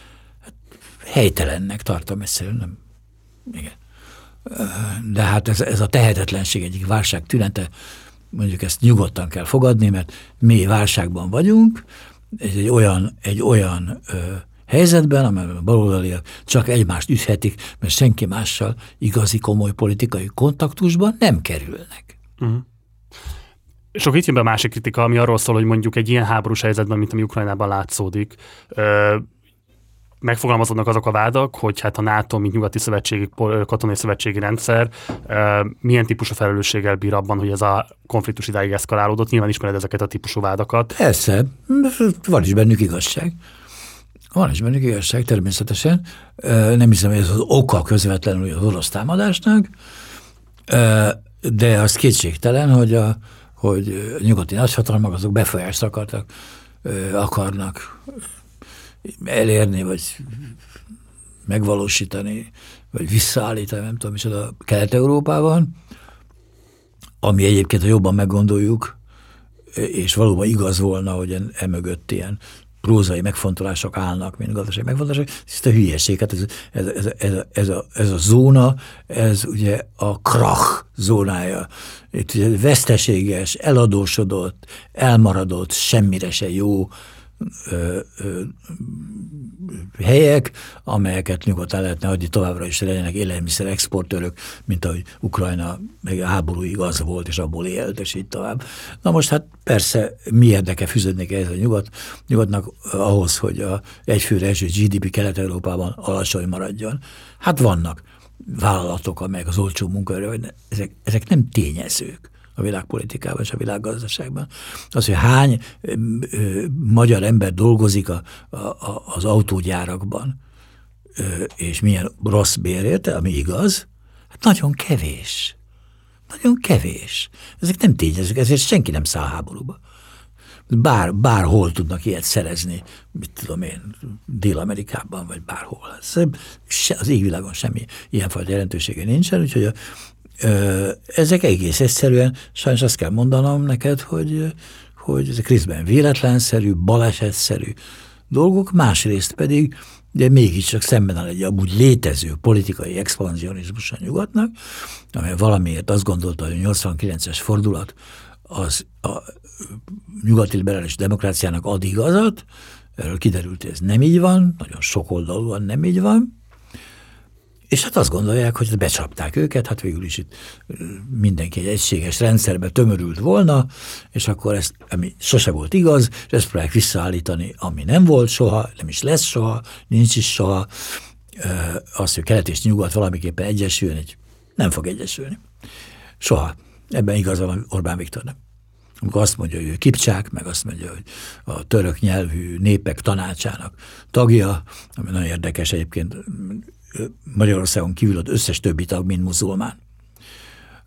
hát helytelennek tartom egyszerűen. Nem. Igen de hát ez, ez a tehetetlenség egyik válság tünete, mondjuk ezt nyugodtan kell fogadni, mert mi válságban vagyunk, ez egy olyan, egy olyan ö, helyzetben, amelyben a baloldaliak csak egymást üthetik, mert senki mással igazi komoly politikai kontaktusban nem kerülnek. Uh-huh. Akkor itt jön be a másik kritika, ami arról szól, hogy mondjuk egy ilyen háborús helyzetben, mint ami Ukrajnában látszódik, megfogalmazódnak azok a vádak, hogy hát a NATO, mint nyugati szövetségi, katonai szövetségi rendszer milyen típusú felelősséggel bír abban, hogy ez a konfliktus idáig eszkalálódott. Nyilván ismered ezeket a típusú vádakat. Persze, van is bennük igazság. Van is bennük igazság, természetesen. Nem hiszem, hogy ez az oka közvetlenül az orosz támadásnak, de az kétségtelen, hogy a, hogy a nyugati nagyhatalmak azok befolyást akartak, akarnak elérni, vagy megvalósítani, vagy visszaállítani, nem tudom, micsoda Kelet-Európában, ami egyébként, ha jobban meggondoljuk, és valóban igaz volna, hogy emögött ilyen prózai megfontolások állnak, mint gazdasági megfontolások, ez a hülyeség. Hát ez, ez, ez, ez, ez, a, ez a zóna, ez ugye a krach zónája. Itt ugye veszteséges, eladósodott, elmaradott, semmire se jó helyek, amelyeket nyugodtan lehetne hagyni továbbra is legyenek élelmiszer exportőrök, mint ahogy Ukrajna meg a háborúig az volt, és abból élt, és így tovább. Na most hát persze mi érdeke fűződni ez a nyugat, nyugatnak ahhoz, hogy a egyfőre eső GDP Kelet-Európában alacsony maradjon. Hát vannak vállalatok, amelyek az olcsó munkaerő, ezek, ezek nem tényezők a világpolitikában és a világgazdaságban. Az, hogy hány ö, ö, magyar ember dolgozik a, a, a, az autógyárakban, ö, és milyen rossz bérért, ami igaz, hát nagyon kevés. Nagyon kevés. Ezek nem tényezők, ezért senki nem száll háborúba. Bár, bárhol tudnak ilyet szerezni, mit tudom én, Dél-Amerikában, vagy bárhol. Ez, az égvilágon semmi ilyenfajta jelentősége nincsen, úgyhogy a, ezek egész egyszerűen, sajnos azt kell mondanom neked, hogy, hogy ezek részben véletlenszerű, balesetszerű dolgok, másrészt pedig de mégiscsak szemben áll egy amúgy létező politikai expanzionizmus a nyugatnak, amely valamiért azt gondolta, hogy a 89-es fordulat az a nyugati liberális demokráciának ad igazat, erről kiderült, hogy ez nem így van, nagyon sok oldalúan nem így van, és hát azt gondolják, hogy becsapták őket, hát végül is itt mindenki egy egységes rendszerbe tömörült volna, és akkor ezt, ami sose volt igaz, és ezt próbálják visszaállítani, ami nem volt soha, nem is lesz soha, nincs is soha, az, hogy kelet és nyugat valamiképpen egyesüljön, egy, nem fog egyesülni. Soha. Ebben igaza van Orbán Viktornak. Amikor azt mondja, hogy ő Kipcsák, meg azt mondja, hogy a török nyelvű népek tanácsának tagja, ami nagyon érdekes egyébként, Magyarországon kívül az összes többi tag, mint muzulmán.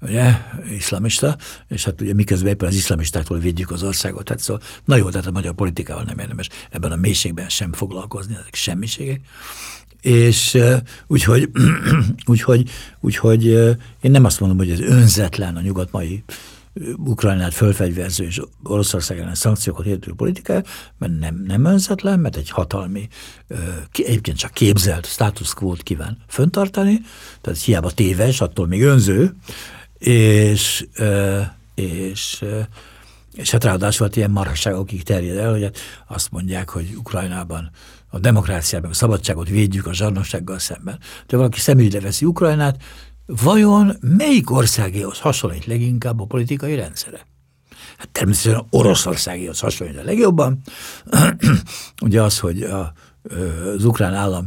Ugye, iszlamista, és hát ugye miközben éppen az iszlamistáktól védjük az országot. Hát szóval, na jó, tehát a magyar politikával nem érdemes ebben a mélységben sem foglalkozni, ezek semmiségek. És (clears throat) úgyhogy, úgyhogy, úgyhogy én nem azt mondom, hogy ez önzetlen a nyugat mai Ukrajnát fölfegyverző és Oroszország ellen szankciókat értő politikája, mert nem, nem önzetlen, mert egy hatalmi, egyébként csak képzelt status quo-t kíván föntartani, tehát hiába téves, attól még önző, és, és, és hát ráadásul hát ilyen marhasságokig terjed el, hogy hát azt mondják, hogy Ukrajnában a demokráciában a szabadságot védjük a zsarnossággal szemben. De valaki szemügyre veszi Ukrajnát, vajon melyik országéhoz hasonlít leginkább a politikai rendszere? Hát természetesen Oroszországéhoz hasonlít a legjobban. (clears throat) Ugye az, hogy a, az ukrán állam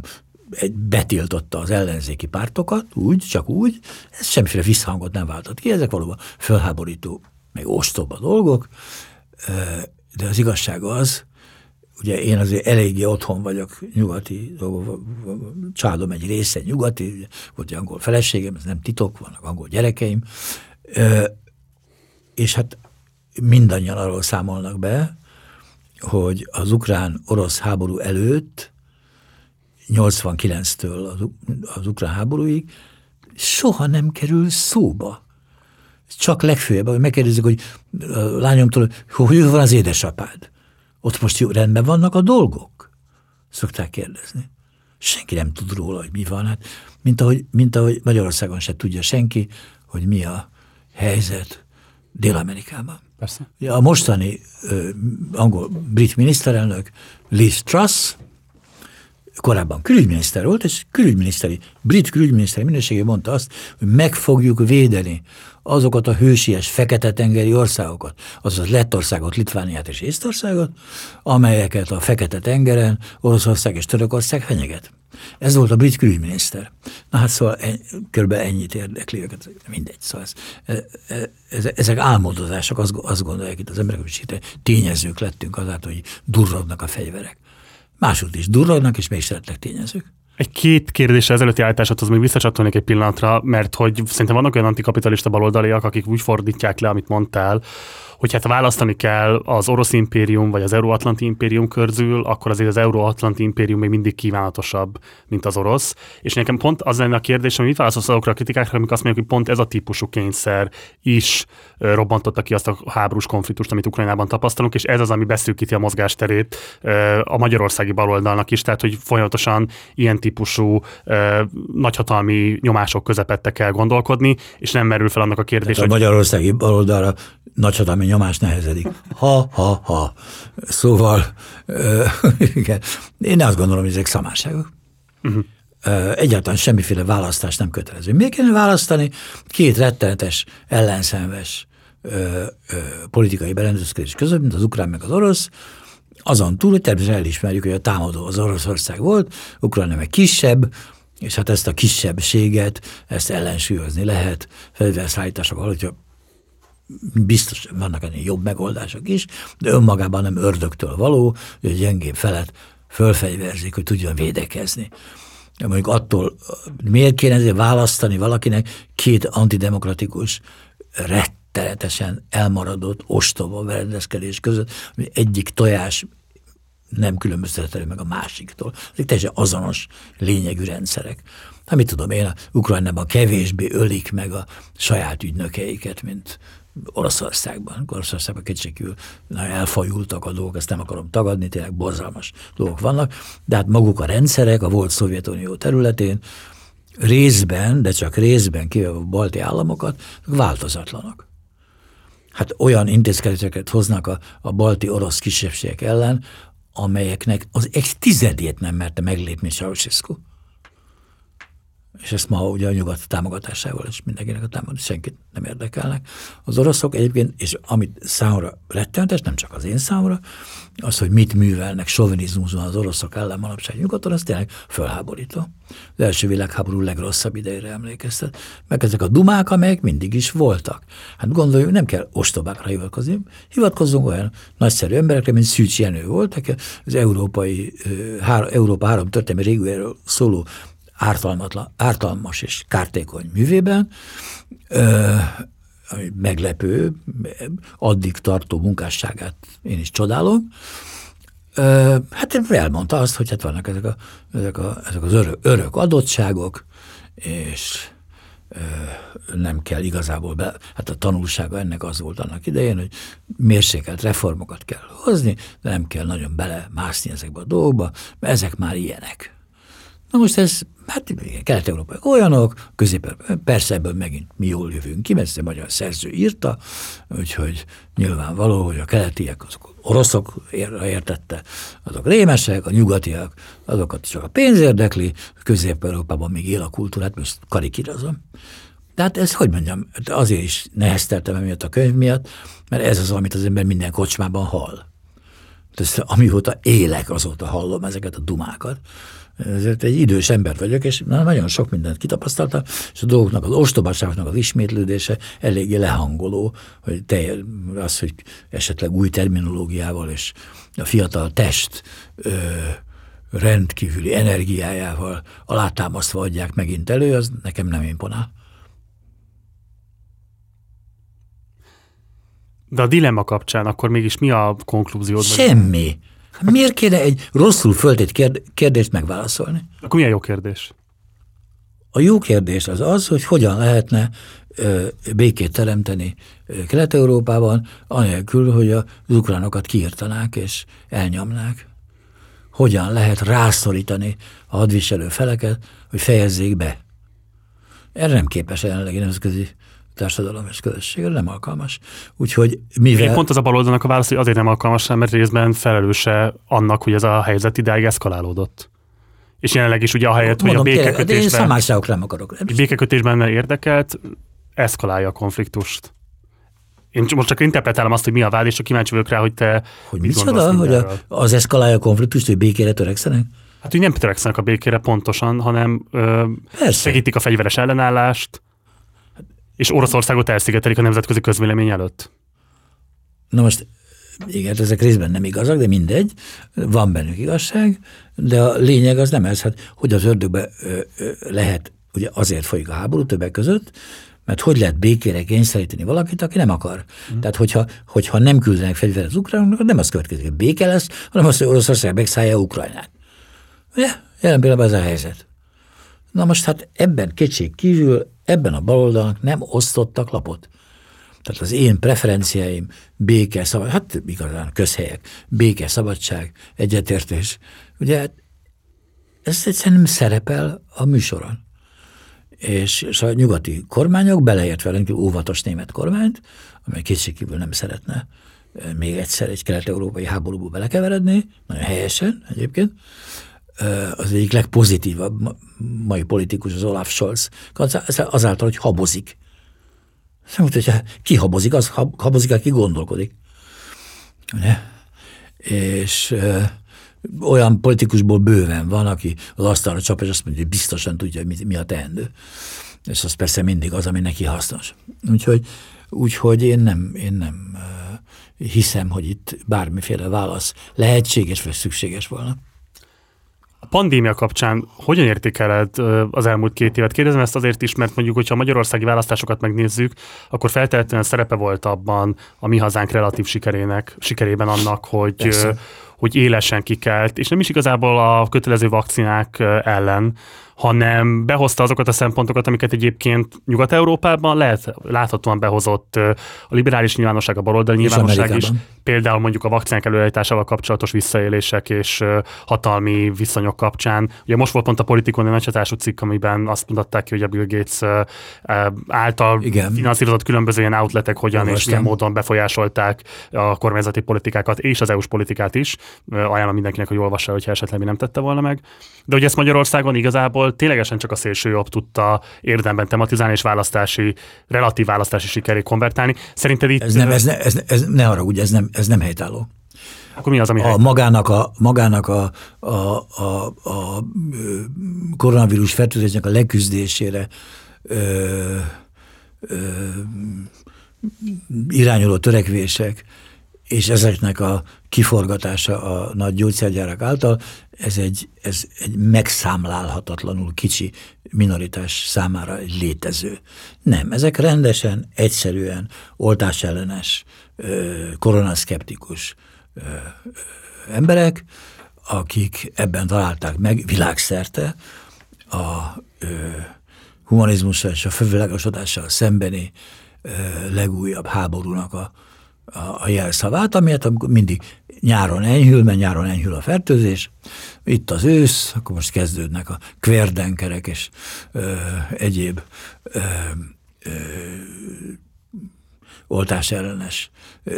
betiltotta az ellenzéki pártokat, úgy, csak úgy, ez semmiféle visszhangot nem váltott ki, ezek valóban fölháborító, meg ostoba dolgok, de az igazság az, ugye én azért eléggé otthon vagyok nyugati, családom egy része nyugati, volt egy angol feleségem, ez nem titok, vannak angol gyerekeim, és hát mindannyian arról számolnak be, hogy az ukrán-orosz háború előtt, 89-től az, ukrán háborúig soha nem kerül szóba. Csak legfőjebb, hogy megkérdezik, hogy a lányomtól, hogy van az édesapád ott most jó, rendben vannak a dolgok? Szokták kérdezni. Senki nem tud róla, hogy mi van. Hát, mint, ahogy, mint ahogy Magyarországon se tudja senki, hogy mi a helyzet Dél-Amerikában. Persze. A mostani ö, angol, brit miniszterelnök Liz Truss korábban külügyminiszter volt, és külügyminiszteri, brit külügyminiszteri minőségében mondta azt, hogy meg fogjuk védeni azokat a hősies fekete-tengeri országokat, azaz Lettországot, Litvániát és Észtországot, amelyeket a Fekete-tengeren Oroszország és Törökország fenyeget. Ez volt a brit külügyminiszter. Na hát szóval en, kb. ennyit érdekli őket, mindegy. Szóval ez, ez, ezek álmodozások, azt, azt gondolják itt az emberek, hogy tényezők lettünk azáltal, hogy durradnak a fegyverek. Máshogy is durradnak, és még szeretnek tényezők. Egy két kérdésre ezelőtti állításodhoz még visszacsatolnék egy pillanatra, mert hogy szerintem vannak olyan antikapitalista baloldaliak, akik úgy fordítják le, amit mondtál, hogy hát választani kell az orosz impérium vagy az euróatlanti impérium közül, akkor azért az euróatlanti impérium még mindig kívánatosabb, mint az orosz. És nekem pont az lenne a kérdés, hogy mit válaszolsz azokra a kritikákra, amik azt mondják, hogy pont ez a típusú kényszer is robbantotta ki azt a háborús konfliktust, amit Ukrajnában tapasztalunk, és ez az, ami beszűkíti a mozgásterét a magyarországi baloldalnak is, tehát hogy folyamatosan ilyen típusú nagyhatalmi nyomások közepette kell gondolkodni, és nem merül fel annak a kérdés, tehát hogy... A magyarországi baloldalra nagyhatalmi nyomás nehezedik. Ha, ha, ha. Szóval, (laughs) igen. Én azt gondolom, hogy ezek szamárságok. Uh-huh. Egyáltalán semmiféle választás nem kötelező. Miért kéne választani két rettenetes, ellenszenves ö, ö, politikai berendezkedés között, mint az ukrán meg az orosz, azon túl, hogy természetesen elismerjük, hogy a támadó az Oroszország volt, Ukrajna meg kisebb, és hát ezt a kisebbséget, ezt ellensúlyozni lehet fegyverszállítások alatt, hogyha biztos vannak ennél jobb megoldások is, de önmagában nem ördögtől való, hogy a gyengébb felet fölfegyverzik, hogy tudjon védekezni. Mondjuk attól miért kéne ezért választani valakinek két antidemokratikus, rettenetesen elmaradott, ostoba berendezkedés között, hogy egyik tojás nem különböztethető meg a másiktól. Ezek teljesen azonos lényegű rendszerek. Hát mit tudom én, a Ukrajnában kevésbé ölik meg a saját ügynökeiket, mint Oroszországban. Oroszországban kétségkívül elfajultak a dolgok, ezt nem akarom tagadni, tényleg borzalmas dolgok vannak, de hát maguk a rendszerek a volt Szovjetunió területén részben, de csak részben kivéve a balti államokat, változatlanak. Hát olyan intézkedéseket hoznak a, a balti orosz kisebbségek ellen, amelyeknek az egy tizedét nem merte meglépni Ceausescu és ezt ma ugye a nyugat támogatásával és mindenkinek a támogatás, senkit nem érdekelnek. Az oroszok egyébként, és amit számomra rettenetes, nem csak az én számomra, az, hogy mit művelnek sovinizmusban az oroszok ellen manapság nyugaton, az tényleg fölháborító. Az első világháború legrosszabb idejére emlékeztet. Meg ezek a dumák, amelyek mindig is voltak. Hát gondoljuk, nem kell ostobákra hivatkozni, hivatkozzunk olyan nagyszerű emberekre, mint Szűcs Jenő volt, aki az európai, Európa három történelmi régiójáról szóló ártalmas és kártékony művében, meglepő, addig tartó munkásságát én is csodálom, hát elmondta azt, hogy hát vannak ezek, a, ezek, a, ezek az örök, örök adottságok, és nem kell igazából be, hát a tanulsága ennek az volt annak idején, hogy mérsékelt reformokat kell hozni, de nem kell nagyon belemászni ezekbe a dolgokba, mert ezek már ilyenek. Na most ez Hát kelet-európai olyanok, közép persze ebből megint mi jól jövünk ki, mert ez a magyar szerző írta, úgyhogy nyilvánvaló, hogy a keletiek azok oroszok értette, azok rémesek, a nyugatiak, azokat csak a pénz érdekli, Közép-Európában még él a kultúrát, most karikírozom. De hát ez, hogy mondjam, azért is nehezteltem emiatt a könyv miatt, mert ez az, amit az ember minden kocsmában hall. Tehát amióta élek, azóta hallom ezeket a dumákat ezért egy idős ember vagyok, és nagyon sok mindent kitapasztaltam, és a dolgoknak, az ostobaságnak az ismétlődése eléggé lehangoló, hogy te, az, hogy esetleg új terminológiával és a fiatal test ö, rendkívüli energiájával alátámasztva adják megint elő, az nekem nem imponál. De a dilemma kapcsán akkor mégis mi a konklúziód? Semmi. Miért kéne egy rosszul föltét kérdést megválaszolni? Akkor milyen jó kérdés? A jó kérdés az az, hogy hogyan lehetne ö, békét teremteni Kelet-Európában, anélkül, hogy az ukránokat kiirtanák és elnyomnák. Hogyan lehet rászorítani a hadviselő feleket, hogy fejezzék be. Erre nem képes a jelenlegi nemzetközi társadalom és közösségre nem alkalmas. Úgyhogy mivel... Én pont az a baloldalnak a válasz, hogy azért nem alkalmas, mert részben felelőse annak, hogy ez a helyzet idáig eszkalálódott. És jelenleg is ugye ahelyett, hogy a Mondom, tényleg, de én békekötésben, nem akarok. békekötésben érdekelt, eszkalálja a konfliktust. Én most csak interpretálom azt, hogy mi a vád, és csak kíváncsi vagyok rá, hogy te Hogy mit micsoda, hogy a, az eszkalálja a konfliktust, hogy békére törekszenek? Hát, hogy nem törekszenek a békére pontosan, hanem ö, Persze. segítik a fegyveres ellenállást, és Oroszországot elszigetelik a nemzetközi közvélemény előtt. Na most, igen, ezek részben nem igazak, de mindegy, van bennük igazság, de a lényeg az nem ez, hát hogy az ördögbe ö, ö, lehet, ugye azért folyik a háború többek között, mert hogy lehet békére kényszeríteni valakit, aki nem akar. Mm. Tehát, hogyha, hogyha nem küldenek fegyvert az ukránoknak, nem az következik, hogy béke lesz, hanem az, hogy Oroszország megszállja Ukrajnát. Ugye? Jelen pillanatban ez a helyzet. Na most hát ebben kétség kívül, ebben a baloldalnak nem osztottak lapot. Tehát az én preferenciáim béke, szabad, hát igazán közhelyek, béke, szabadság, egyetértés. Ugye hát ez egyszerűen nem szerepel a műsoron. És, és a nyugati kormányok, beleértve rendkívül óvatos német kormányt, amely kétségkívül nem szeretne eh, még egyszer egy kelet-európai háborúba belekeveredni, nagyon helyesen egyébként, az egyik legpozitívabb ma- mai politikus, az Olaf Scholz, azáltal, hogy habozik. Mondta, hogy ki habozik, az hab- habozik, aki gondolkodik. Ugye? És olyan politikusból bőven van, aki az asztalra csap, és azt mondja, hogy biztosan tudja, hogy mi, a teendő. És az persze mindig az, ami neki hasznos. Úgyhogy, úgyhogy én nem, én nem hiszem, hogy itt bármiféle válasz lehetséges vagy szükséges volna. A pandémia kapcsán hogyan értékeled az elmúlt két évet? Kérdezem ezt azért is, mert mondjuk, hogyha a magyarországi választásokat megnézzük, akkor feltétlenül szerepe volt abban a mi hazánk relatív sikerének, sikerében annak, hogy, Persze. hogy élesen kikelt, és nem is igazából a kötelező vakcinák ellen, hanem behozta azokat a szempontokat, amiket egyébként Nyugat-Európában lehet, láthatóan behozott a liberális nyilvánosság, a baloldali És nyilvánosság is, például mondjuk a vakcinák előállításával kapcsolatos visszaélések és hatalmi viszonyok kapcsán. Ugye most volt pont a politikon egy nagyhatású cikk, amiben azt mutatták ki, hogy a Bill Gates által Igen. finanszírozott különböző ilyen outletek hogyan és Olvastam. milyen módon befolyásolták a kormányzati politikákat és az EU-s politikát is. Ajánlom mindenkinek, hogy olvassa, hogyha esetleg mi nem tette volna meg. De ugye ezt Magyarországon igazából ténylegesen csak a szélső jobb tudta érdemben tematizálni és választási, relatív választási sikeré konvertálni. Szerinted itt Ez nem, ez, ne, ez, ez ne arra, ugye ez nem, ez nem helytálló. akkor mi az, ami a hely? magának a, magának a, a, a, a koronavírus fertőzésnek a leküzdésére ö, ö, irányuló törekvések, és ezeknek a kiforgatása a nagy gyógyszergyárak által, ez egy, ez egy megszámlálhatatlanul kicsi minoritás számára létező. Nem, ezek rendesen, egyszerűen oltásellenes, koronaszkeptikus emberek, akik ebben találták meg világszerte a humanizmussal és a fölvilágosodással szembeni legújabb háborúnak a, a, a jelszavát, amiért mindig nyáron enyhül, mert nyáron enyhül a fertőzés, itt az ősz, akkor most kezdődnek a kvérdenkerek és ö, egyéb ö, ö, oltás ellenes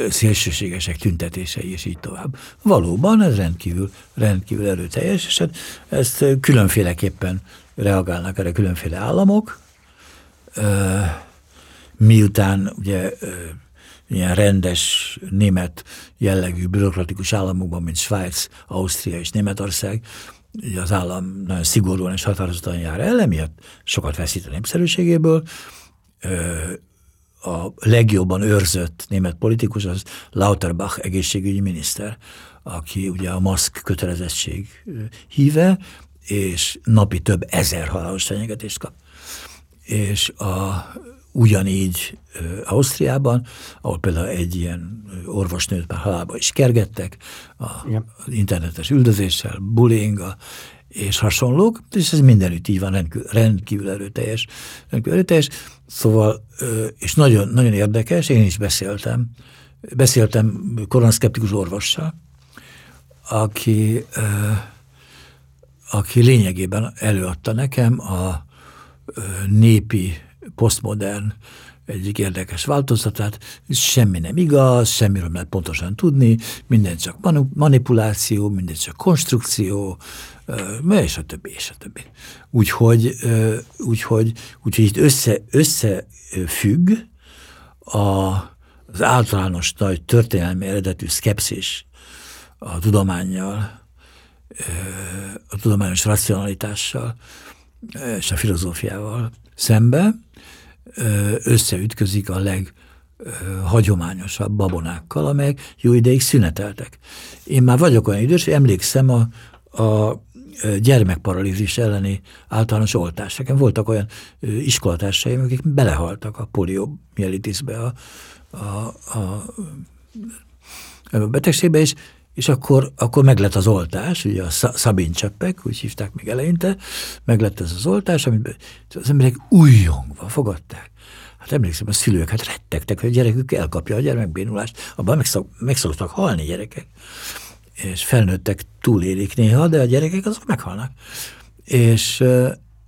szélsőségesek tüntetései, és így tovább. Valóban ez rendkívül, rendkívül erőteljes, és hát ezt különféleképpen reagálnak erre különféle államok, miután ugye ilyen rendes német jellegű bürokratikus államokban, mint Svájc, Ausztria és Németország, az állam nagyon szigorúan és határozottan jár el, emiatt sokat veszít a népszerűségéből. A legjobban őrzött német politikus az Lauterbach egészségügyi miniszter, aki ugye a maszk kötelezettség híve, és napi több ezer halálos fenyegetést kap és a, ugyanígy Ausztriában, ahol például egy ilyen orvosnőt már halálba is kergettek, a, Igen. az internetes üldözéssel, bullying és hasonlók, és ez mindenütt így van, rendkívül, rendkívül erőteljes. Rendkívül erőteljes. Szóval, és nagyon, nagyon érdekes, én is beszéltem, beszéltem koronaszkeptikus orvossal, aki, aki lényegében előadta nekem a népi, posztmodern egyik érdekes változatát, semmi nem igaz, semmiről nem lehet pontosan tudni, minden csak manipuláció, minden csak konstrukció, és a többi, és a többi. Úgyhogy, úgyhogy, úgyhogy itt össze, összefügg a, az általános nagy történelmi eredetű szkepszis a tudományjal, a tudományos racionalitással és a filozófiával szembe, összeütközik a leghagyományosabb babonákkal, amelyek jó ideig szüneteltek. Én már vagyok olyan idős, hogy emlékszem a, a gyermekparalízis elleni általános oltás. Nekem voltak olyan iskolatársaim, akik belehaltak a poliomielitisbe, a, a, a, a betegségbe, és és akkor, akkor meglett az oltás, ugye a Szabin cseppek, úgy hívták még eleinte, meglett ez az oltás, amit az emberek újjongva fogadták. Hát emlékszem, a szülők hát rettegtek, hogy a gyerekük elkapja a gyermekbénulást, abban megszok, megszoktak halni gyerekek. És felnőttek túlélik néha, de a gyerekek azok meghalnak. És,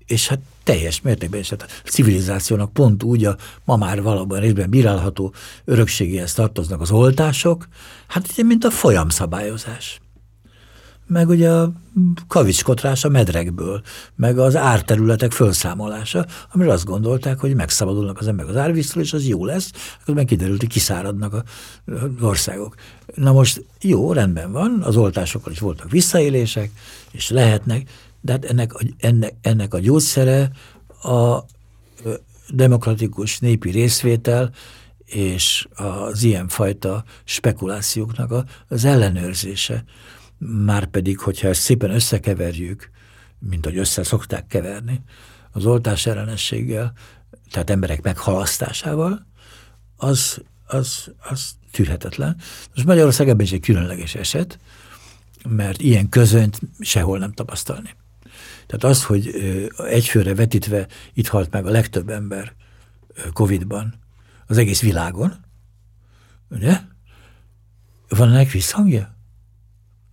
és hát teljes mértékben, és hát a civilizációnak pont úgy a ma már valóban részben bírálható örökségéhez tartoznak az oltások, hát ugye, mint a folyamszabályozás. Meg ugye a kavicskotrás a medrekből, meg az árterületek felszámolása, amire azt gondolták, hogy megszabadulnak az emberek az árvíztől, és az jó lesz, akkor kiderült, hogy kiszáradnak az országok. Na most jó, rendben van, az oltásokkal is voltak visszaélések, és lehetnek, de hát ennek, ennek, ennek a gyógyszere a demokratikus népi részvétel és az ilyenfajta spekulációknak az ellenőrzése. Márpedig, hogyha ezt szépen összekeverjük, mint ahogy össze szokták keverni, az oltás ellenességgel, tehát emberek meghalasztásával, az, az, az tűrhetetlen. Most Magyarország ebben is egy különleges eset, mert ilyen közönt sehol nem tapasztalni. Tehát az, hogy egyfőre vetítve itt halt meg a legtöbb ember Covid-ban az egész világon, ugye? Van ennek visszhangja?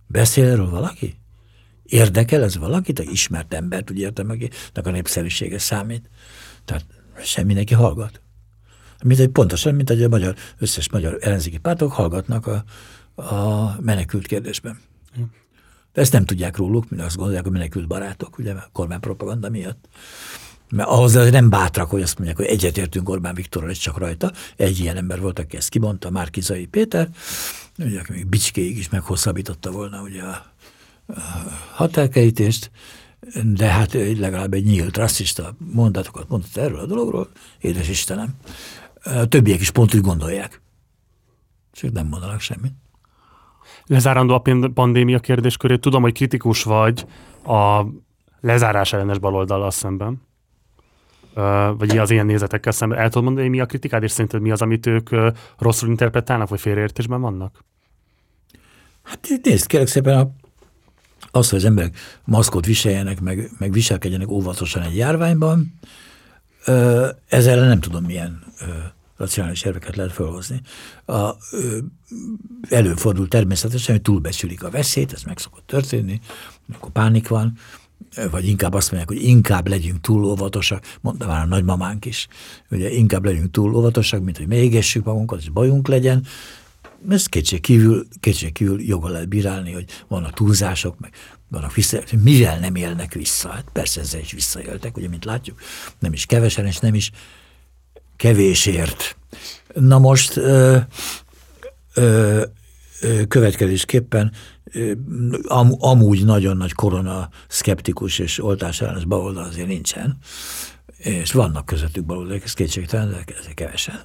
Beszél erről valaki? Érdekel ez valakit? A ismert embert, úgy értem, akinek a népszerűsége számít. Tehát sem mindenki hallgat. Mint egy pontosan, mint egy a magyar, összes magyar ellenzéki pártok hallgatnak a, a menekült kérdésben. De ezt nem tudják róluk, mert azt gondolják, hogy menekült barátok, ugye, a kormánypropaganda miatt. Mert ahhoz azért nem bátrak, hogy azt mondják, hogy egyetértünk Orbán Viktorral, és csak rajta. Egy ilyen ember volt, aki ezt kimondta, Márkizai Péter, ugye, aki még bicskéig is meghosszabbította volna ugye a, a határkerítést, de hát legalább egy nyílt rasszista mondatokat mondott erről a dologról, édes Istenem. A többiek is pont úgy gondolják. Csak nem mondanak semmit lezárandó a pandémia kérdéskörét. Tudom, hogy kritikus vagy a lezárás ellenes baloldallal szemben, vagy az ilyen nézetekkel szemben. El tudod mondani, hogy mi a kritikád, és szerinted mi az, amit ők rosszul interpretálnak, vagy félreértésben vannak? Hát nézd, kérlek szépen, a, az, hogy az emberek maszkot viseljenek, meg, meg viselkedjenek óvatosan egy járványban, ezzel nem tudom milyen racionális érveket lehet felhozni. A, ö, előfordul természetesen, hogy túlbecsülik a veszélyt, ez meg szokott történni, akkor pánik van, vagy inkább azt mondják, hogy inkább legyünk túl óvatosak, mondta már a nagymamánk is, ugye inkább legyünk túl óvatosak, mint hogy megégessük magunkat, és bajunk legyen. Ez kétség kívül, kétség kívül joga lehet bírálni, hogy vannak túlzások, meg vannak visszaéltek, mivel nem élnek vissza. Hát persze ezzel is visszaéltek, ugye, mint látjuk, nem is kevesen, és nem is kevésért. Na most ö, ö, következésképpen am, amúgy nagyon nagy korona szkeptikus és oltás ellenes baloldal azért nincsen, és vannak közöttük baloldalak, ez kétségtelen, de ezek kevesen.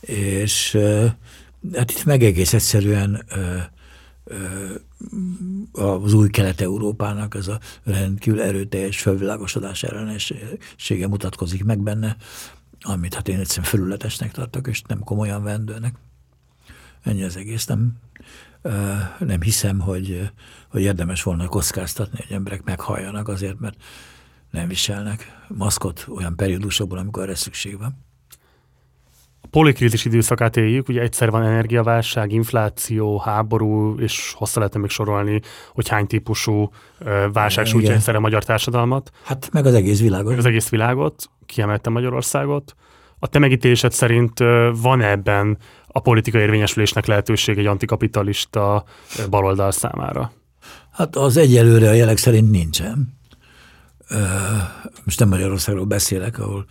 És hát itt meg egész egyszerűen az új kelet-európának ez a rendkívül erőteljes felvilágosodás ellenessége mutatkozik meg benne, amit hát én egyszerűen felületesnek tartok, és nem komolyan vendőnek. Ennyi az egész. Nem, nem hiszem, hogy, hogy érdemes volna kockáztatni, hogy emberek meghalljanak azért, mert nem viselnek maszkot olyan periódusokból, amikor erre szükség van. A polikrízis időszakát éljük, ugye egyszer van energiaválság, infláció, háború, és hosszá lehetne még sorolni, hogy hány típusú válság sújtja egyszerre a magyar társadalmat. Hát meg az egész világot. Meg az egész világot, kiemelte Magyarországot. A te megítélésed szerint van ebben a politikai érvényesülésnek lehetőség egy antikapitalista baloldal számára? Hát az egyelőre a jelek szerint nincsen. Most nem Magyarországról beszélek, ahol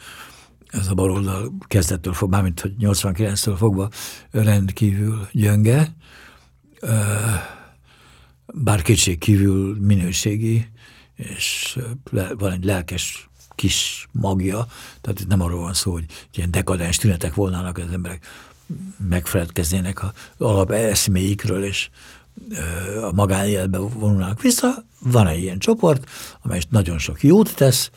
ez a baloldal kezdettől fog, mármint hogy 89-től fogva rendkívül gyönge, bár kétség kívül minőségi, és van egy lelkes kis magja, tehát itt nem arról van szó, hogy ilyen dekadens tünetek volnának, az emberek megfeledkeznének a alap eszméikről, és a magánéletbe vonulnak vissza. Van egy ilyen csoport, amely nagyon sok jót tesz,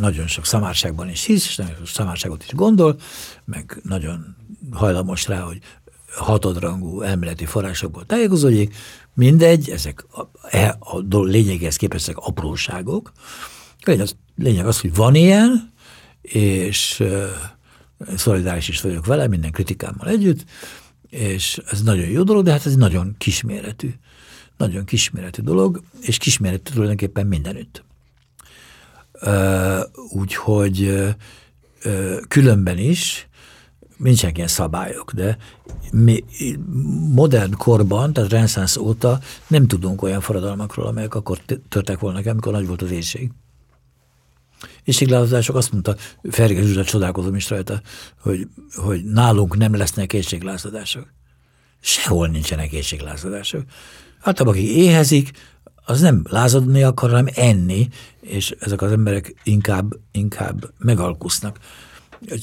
nagyon sok szamárságban is hisz, és nagyon sok szamárságot is gondol, meg nagyon hajlamos rá, hogy hatodrangú elméleti forrásokból tájékozódik, mindegy, ezek a, e, a, a lényeghez képest ezek apróságok. Lényeg az, lényeg az, hogy van ilyen, és szolidáris is vagyok vele, minden kritikámmal együtt, és ez nagyon jó dolog, de hát ez nagyon kisméretű. Nagyon kisméretű dolog, és kisméretű tulajdonképpen mindenütt. Úgyhogy különben is nincsenek ilyen szabályok, de mi modern korban, tehát reneszánsz óta nem tudunk olyan forradalmakról, amelyek akkor törtek volna, amikor nagy volt az éjség. Éjséglázadások azt mondta, Ferge Zsuzsa csodálkozom is rajta, hogy, hogy nálunk nem lesznek éjséglázadások. Sehol nincsenek éjséglázadások. Hát aki éhezik, az nem lázadni akar, hanem enni, és ezek az emberek inkább, inkább megalkusznak.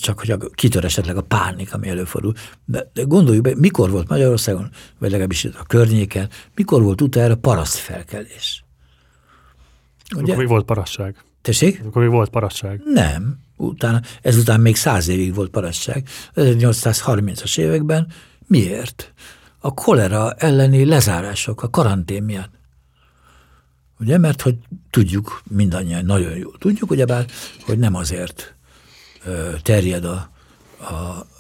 Csak hogy kitör esetleg a pánik, ami előfordul. De, de gondoljuk be, mikor volt Magyarországon, vagy legalábbis a környéken, mikor volt utána parasztfelkelés? Ugye? Akkor még volt parasság. Tessék? Akkor még volt parasság. Nem. Utána, ezután még száz évig volt parasság. 1830-as években miért? A kolera elleni lezárások, a karantén miatt. Ugye, mert hogy tudjuk, mindannyian nagyon jól tudjuk, ugyebár, hogy nem azért terjed a, a,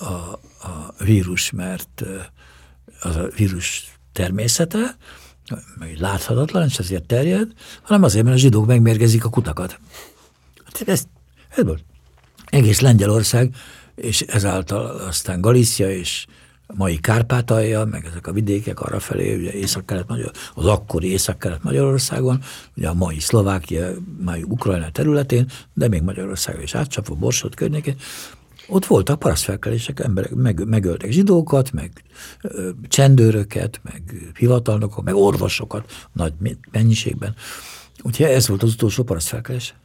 a, a vírus, mert az a vírus természete, meg láthatatlan, és ezért terjed, hanem azért, mert a zsidók megmérgezik a kutakat. Hát ez, ez volt. Egész Lengyelország, és ezáltal aztán Galícia és mai Kárpátalja, meg ezek a vidékek arra felé, ugye észak magyar az akkori észak Magyarországon, ugye a mai Szlovákia, mai Ukrajna területén, de még Magyarországon is átcsapva, Borsod környékén, ott voltak parasztfelkelések, emberek meg, megöltek zsidókat, meg ö, csendőröket, meg hivatalnokat, meg orvosokat nagy mennyiségben. Úgyhogy ez volt az utolsó parasztfelkelés.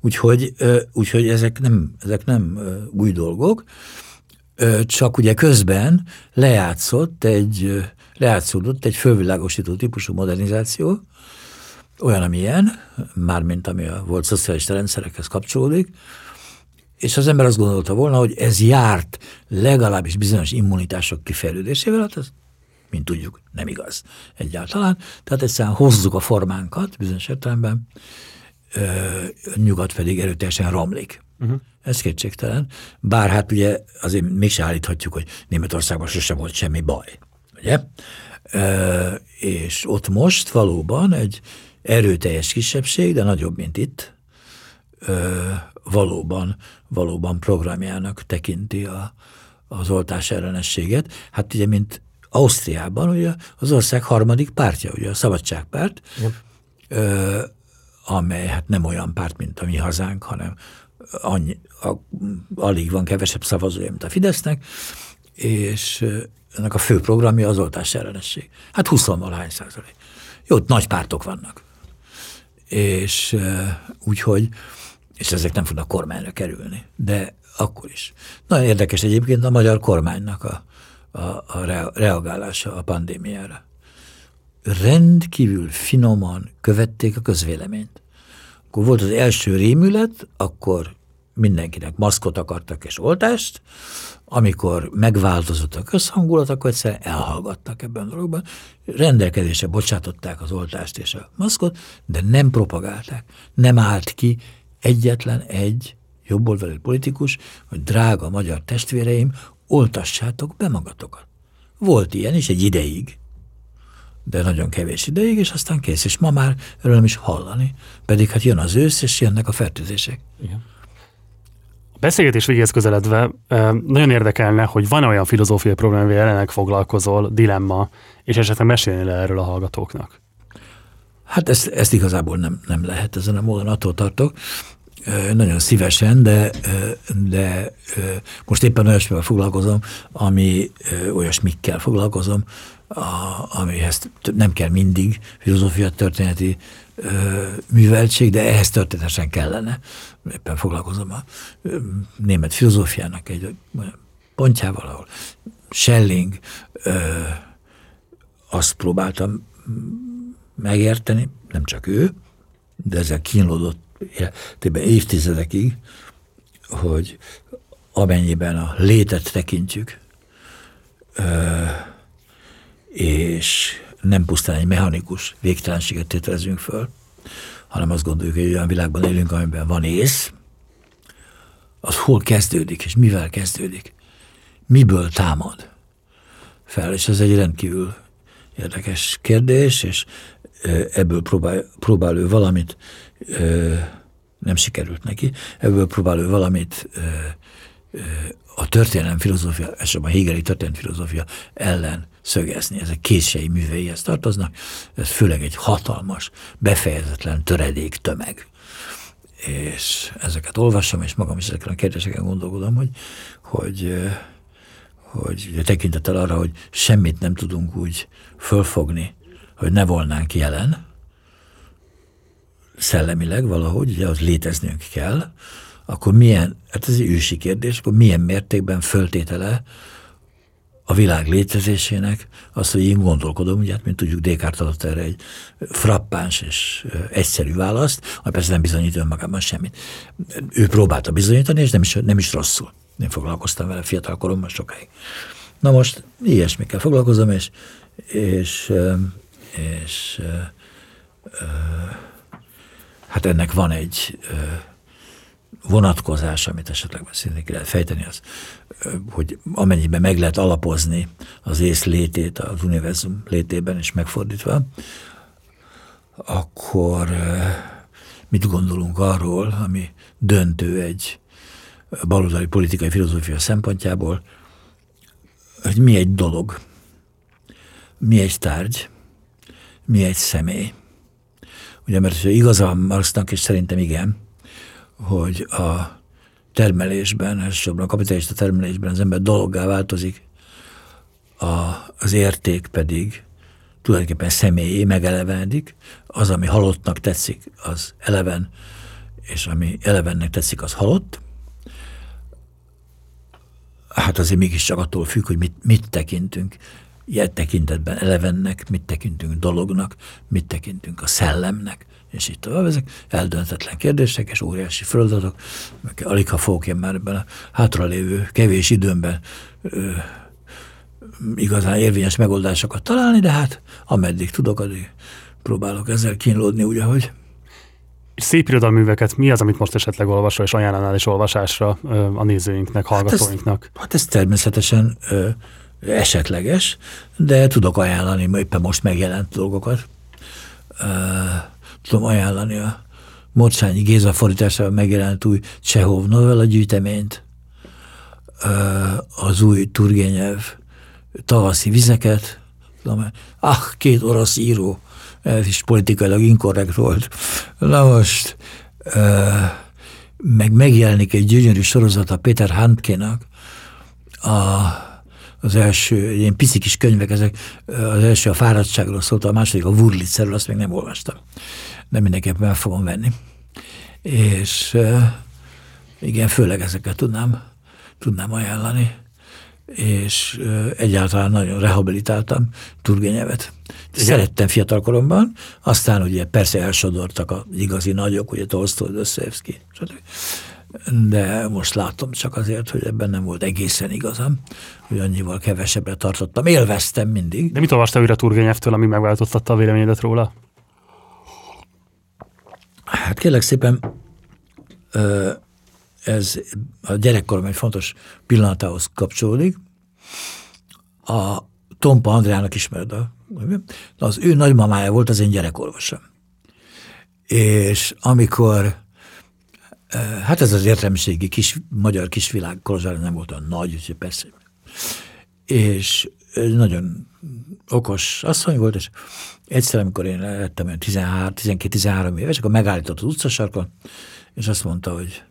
Úgyhogy, ö, úgyhogy ezek nem, ezek nem ö, új dolgok, csak ugye közben lejátszott egy, lejátszódott egy fölvilágosító típusú modernizáció, olyan, amilyen, mármint ami a volt szocialista rendszerekhez kapcsolódik, és az ember azt gondolta volna, hogy ez járt legalábbis bizonyos immunitások kifejlődésével, hát ez, mint tudjuk, nem igaz egyáltalán. Tehát egyszerűen hozzuk a formánkat bizonyos értelemben, nyugat pedig erőteljesen romlik. Uh-huh. Ez kétségtelen. Bár hát ugye azért mégse állíthatjuk, hogy Németországban sosem volt semmi baj. Ugye? Ö, és ott most valóban egy erőteljes kisebbség, de nagyobb, mint itt, ö, valóban, valóban programjának tekinti a, az oltás ellenességet. Hát ugye, mint Ausztriában, ugye az ország harmadik pártja, ugye a Szabadságpárt, ö, amely hát nem olyan párt, mint a mi hazánk, hanem annyi, a, alig van kevesebb szavazója, mint a Fidesznek, és ennek a fő programja az oltás ellenesség. Hát 20 valahány százalék. Jó, nagy pártok vannak. És úgyhogy és ezek nem fognak kormányra kerülni, de akkor is. Nagyon érdekes egyébként a magyar kormánynak a, a, a reagálása a pandémiára. Rendkívül finoman követték a közvéleményt. Akkor volt az első rémület, akkor mindenkinek maszkot akartak és oltást, amikor megváltozott a közhangulat, akkor egyszerűen elhallgattak ebben a dologban. Rendelkezésre bocsátották az oltást és a maszkot, de nem propagálták. Nem állt ki egyetlen egy jobboldali politikus, hogy drága magyar testvéreim, oltassátok be magatokat. Volt ilyen is egy ideig, de nagyon kevés ideig, és aztán kész, és ma már erről nem is hallani, pedig hát jön az ősz, és jönnek a fertőzések. Igen. beszélgetés végéhez közeledve nagyon érdekelne, hogy van-e olyan filozófiai probléma, amivel jelenleg foglalkozol, dilemma, és esetleg mesélni le erről a hallgatóknak. Hát ezt, ezt igazából nem, nem lehet, ezen a módon attól tartok. Nagyon szívesen, de, de most éppen olyasmivel foglalkozom, ami olyasmikkel foglalkozom, a, amihez nem kell mindig filozófia történeti műveltség, de ehhez történetesen kellene. Éppen foglalkozom a német filozófiának egy pontjával, ahol Schelling azt próbáltam megérteni, nem csak ő, de ezzel kínlódott életében évtizedekig, hogy amennyiben a létet tekintjük, és nem pusztán egy mechanikus végtelenséget tételezünk föl, hanem azt gondoljuk, hogy olyan világban élünk, amiben van ész, az hol kezdődik, és mivel kezdődik, miből támad fel, és ez egy rendkívül érdekes kérdés, és ebből próbál, próbál ő valamit, nem sikerült neki, ebből próbál ő valamit a történelem filozófia, esetben a Hegeli történelem filozófia ellen szögezni. Ezek késői műveihez tartoznak, ez főleg egy hatalmas, befejezetlen töredék tömeg. És ezeket olvasom, és magam is ezeken a kérdéseken gondolkodom, hogy, hogy, hogy tekintettel arra, hogy semmit nem tudunk úgy fölfogni, hogy ne volnánk jelen, szellemileg valahogy, ugye az léteznünk kell, akkor milyen, hát ez egy ősi kérdés, akkor milyen mértékben föltétele a világ létezésének az, hogy én gondolkodom, ugye, hát, mint tudjuk, Descartes adott erre egy frappáns és egyszerű választ, ami persze nem bizonyít önmagában semmit. Ő próbálta bizonyítani, és nem is, nem is rosszul. Én foglalkoztam vele fiatal koromban sokáig. Na most ilyesmikkel foglalkozom, és, és, és hát ennek van egy vonatkozás, amit esetleg szintén lehet fejteni, az, hogy amennyiben meg lehet alapozni az ész létét az univerzum létében és megfordítva, akkor mit gondolunk arról, ami döntő egy baloldali politikai filozófia szempontjából, hogy mi egy dolog, mi egy tárgy, mi egy személy. Ugye, mert igaza Marxnak, és szerintem igen, hogy a termelésben, elsősorban a kapitalista termelésben az ember dologgá változik, a, az érték pedig tulajdonképpen személyé megelevenedik, az, ami halottnak tetszik, az eleven, és ami elevennek tetszik, az halott. Hát azért mégiscsak attól függ, hogy mit, mit tekintünk. Ilyen tekintetben elevennek, mit tekintünk dolognak, mit tekintünk a szellemnek, és így tovább. Ezek eldöntetlen kérdések és óriási feladatok. Alig ha fogok én már ebben a hátralévő kevés időmben ö, igazán érvényes megoldásokat találni, de hát ameddig tudok, addig próbálok ezzel kínlódni, úgy, ahogy. Szép irodalműveket mi az, amit most esetleg olvasol, és ajánlanál is olvasásra a nézőinknek, hallgatóinknak? Hát ez, hát ez természetesen ö, esetleges, de tudok ajánlani éppen most megjelent dolgokat. Tudom ajánlani a Mocsányi Géza fordításával megjelent új Csehov novella gyűjteményt, az új Turgenev tavaszi vizeket, tudom, ah, két orosz író, ez is politikailag inkorrekt volt. Na most, meg megjelenik egy gyönyörű sorozat a Péter Handkénak, a az első, ilyen pici kis könyvek, ezek az első a fáradtságról szólt, a második a Wurlitzerről, azt még nem olvastam. De mindenképpen el fogom venni. És igen, főleg ezeket tudnám, tudnám ajánlani és egyáltalán nagyon rehabilitáltam Turgenyevet. Szerettem fiatalkoromban, aztán ugye persze elsodortak az igazi nagyok, ugye Tolstoy, Dostoyevsky, stb de most látom csak azért, hogy ebben nem volt egészen igazam, hogy annyival kevesebbre tartottam. Élveztem mindig. De mit olvastál újra Turgenyeftől, ami megváltoztatta a véleményedet róla? Hát kérlek szépen, ez a gyerekkorom egy fontos pillanatához kapcsolódik. A Tompa Andrának ismered a az ő nagymamája volt az én gyerekorvosom. És amikor Hát ez az értelmiségi kis, magyar kisvilág Kolozsvár nem volt olyan nagy, úgyhogy persze. És nagyon okos asszony volt, és egyszer, amikor én lettem 12-13 éves, akkor megállított az utcasarkon, és azt mondta, hogy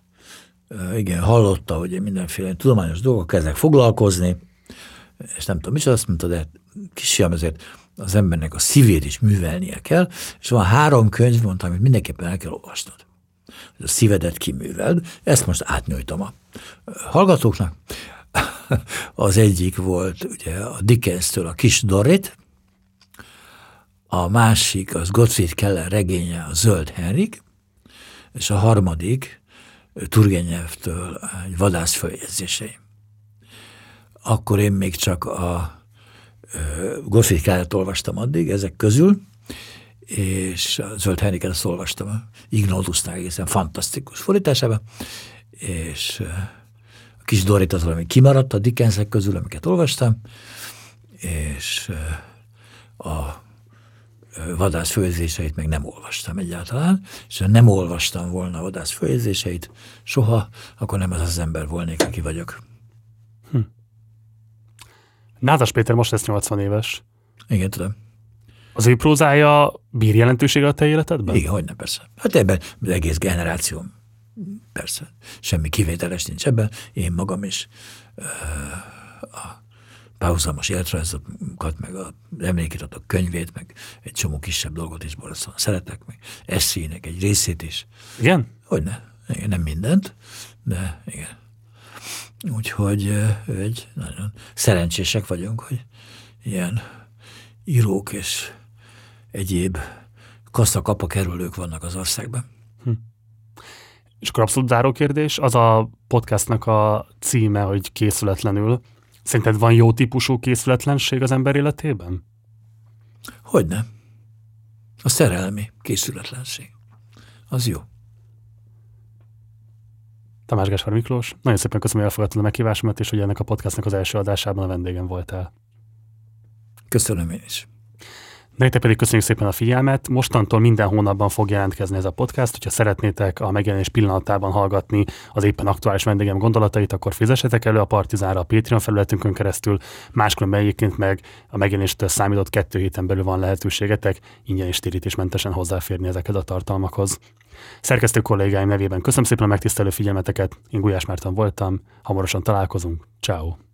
igen, hallotta, hogy én mindenféle tudományos dolgok kezdek foglalkozni, és nem tudom, is azt mondta, de kisfiam, ezért az embernek a szívét is művelnie kell, és van három könyv, mondtam, amit mindenképpen el kell olvasnod. A szívedet kiműveld, ezt most átnyújtom a hallgatóknak. (laughs) Az egyik volt ugye a Dickens-től a Kis Dorrit, a másik az Gottfried Keller regénye a Zöld Henrik, és a harmadik Turgenyev-től egy vadász följegyzései. Akkor én még csak a Gottfried Kellert olvastam addig, ezek közül, és a Zöld Henriket azt olvastam a Ignotusnál egészen fantasztikus fordításában, és a kis Dorit az valami kimaradt a Dickensek közül, amiket olvastam, és a vadász főzéseit meg nem olvastam egyáltalán, és ha nem olvastam volna a vadász főzéseit soha, akkor nem az az ember volnék, aki vagyok. Hm. Názas Péter most lesz 80 éves. Igen, tudom. Az ő prózája bír jelentősége a te életedben? Igen, hogy nem, persze. Hát ebben az egész generációm, persze. Semmi kivételes nincs ebben. Én magam is a párhuzamos életrajzokat, meg a emlékiratok könyvét, meg egy csomó kisebb dolgot is borzasztóan szeretek, meg eszének egy részét is. Igen? Hogyne. Igen, nem mindent, de igen. Úgyhogy egy nagyon szerencsések vagyunk, hogy ilyen írók és egyéb kaszakapa kerülők vannak az országban. Hm. És akkor abszolút záró kérdés, az a podcastnak a címe, hogy készületlenül. Szerinted van jó típusú készületlenség az ember életében? Hogyne. A szerelmi készületlenség. Az jó. Tamás Gáspár Miklós, nagyon szépen köszönöm, hogy elfogadtad a meghívásomat, és hogy ennek a podcastnak az első adásában a vendégem voltál. Köszönöm én is. Nektek pedig köszönjük szépen a figyelmet. Mostantól minden hónapban fog jelentkezni ez a podcast. Hogyha szeretnétek a megjelenés pillanatában hallgatni az éppen aktuális vendégem gondolatait, akkor fizessetek elő a Partizánra a Patreon felületünkön keresztül. Máskülönben egyébként meg a megjelenéstől számított kettő héten belül van lehetőségetek ingyen és térítésmentesen hozzáférni ezekhez a tartalmakhoz. Szerkesztő kollégáim nevében köszönöm szépen a megtisztelő figyelmeteket. Én Gulyás Márton voltam. Hamarosan találkozunk. Ciao.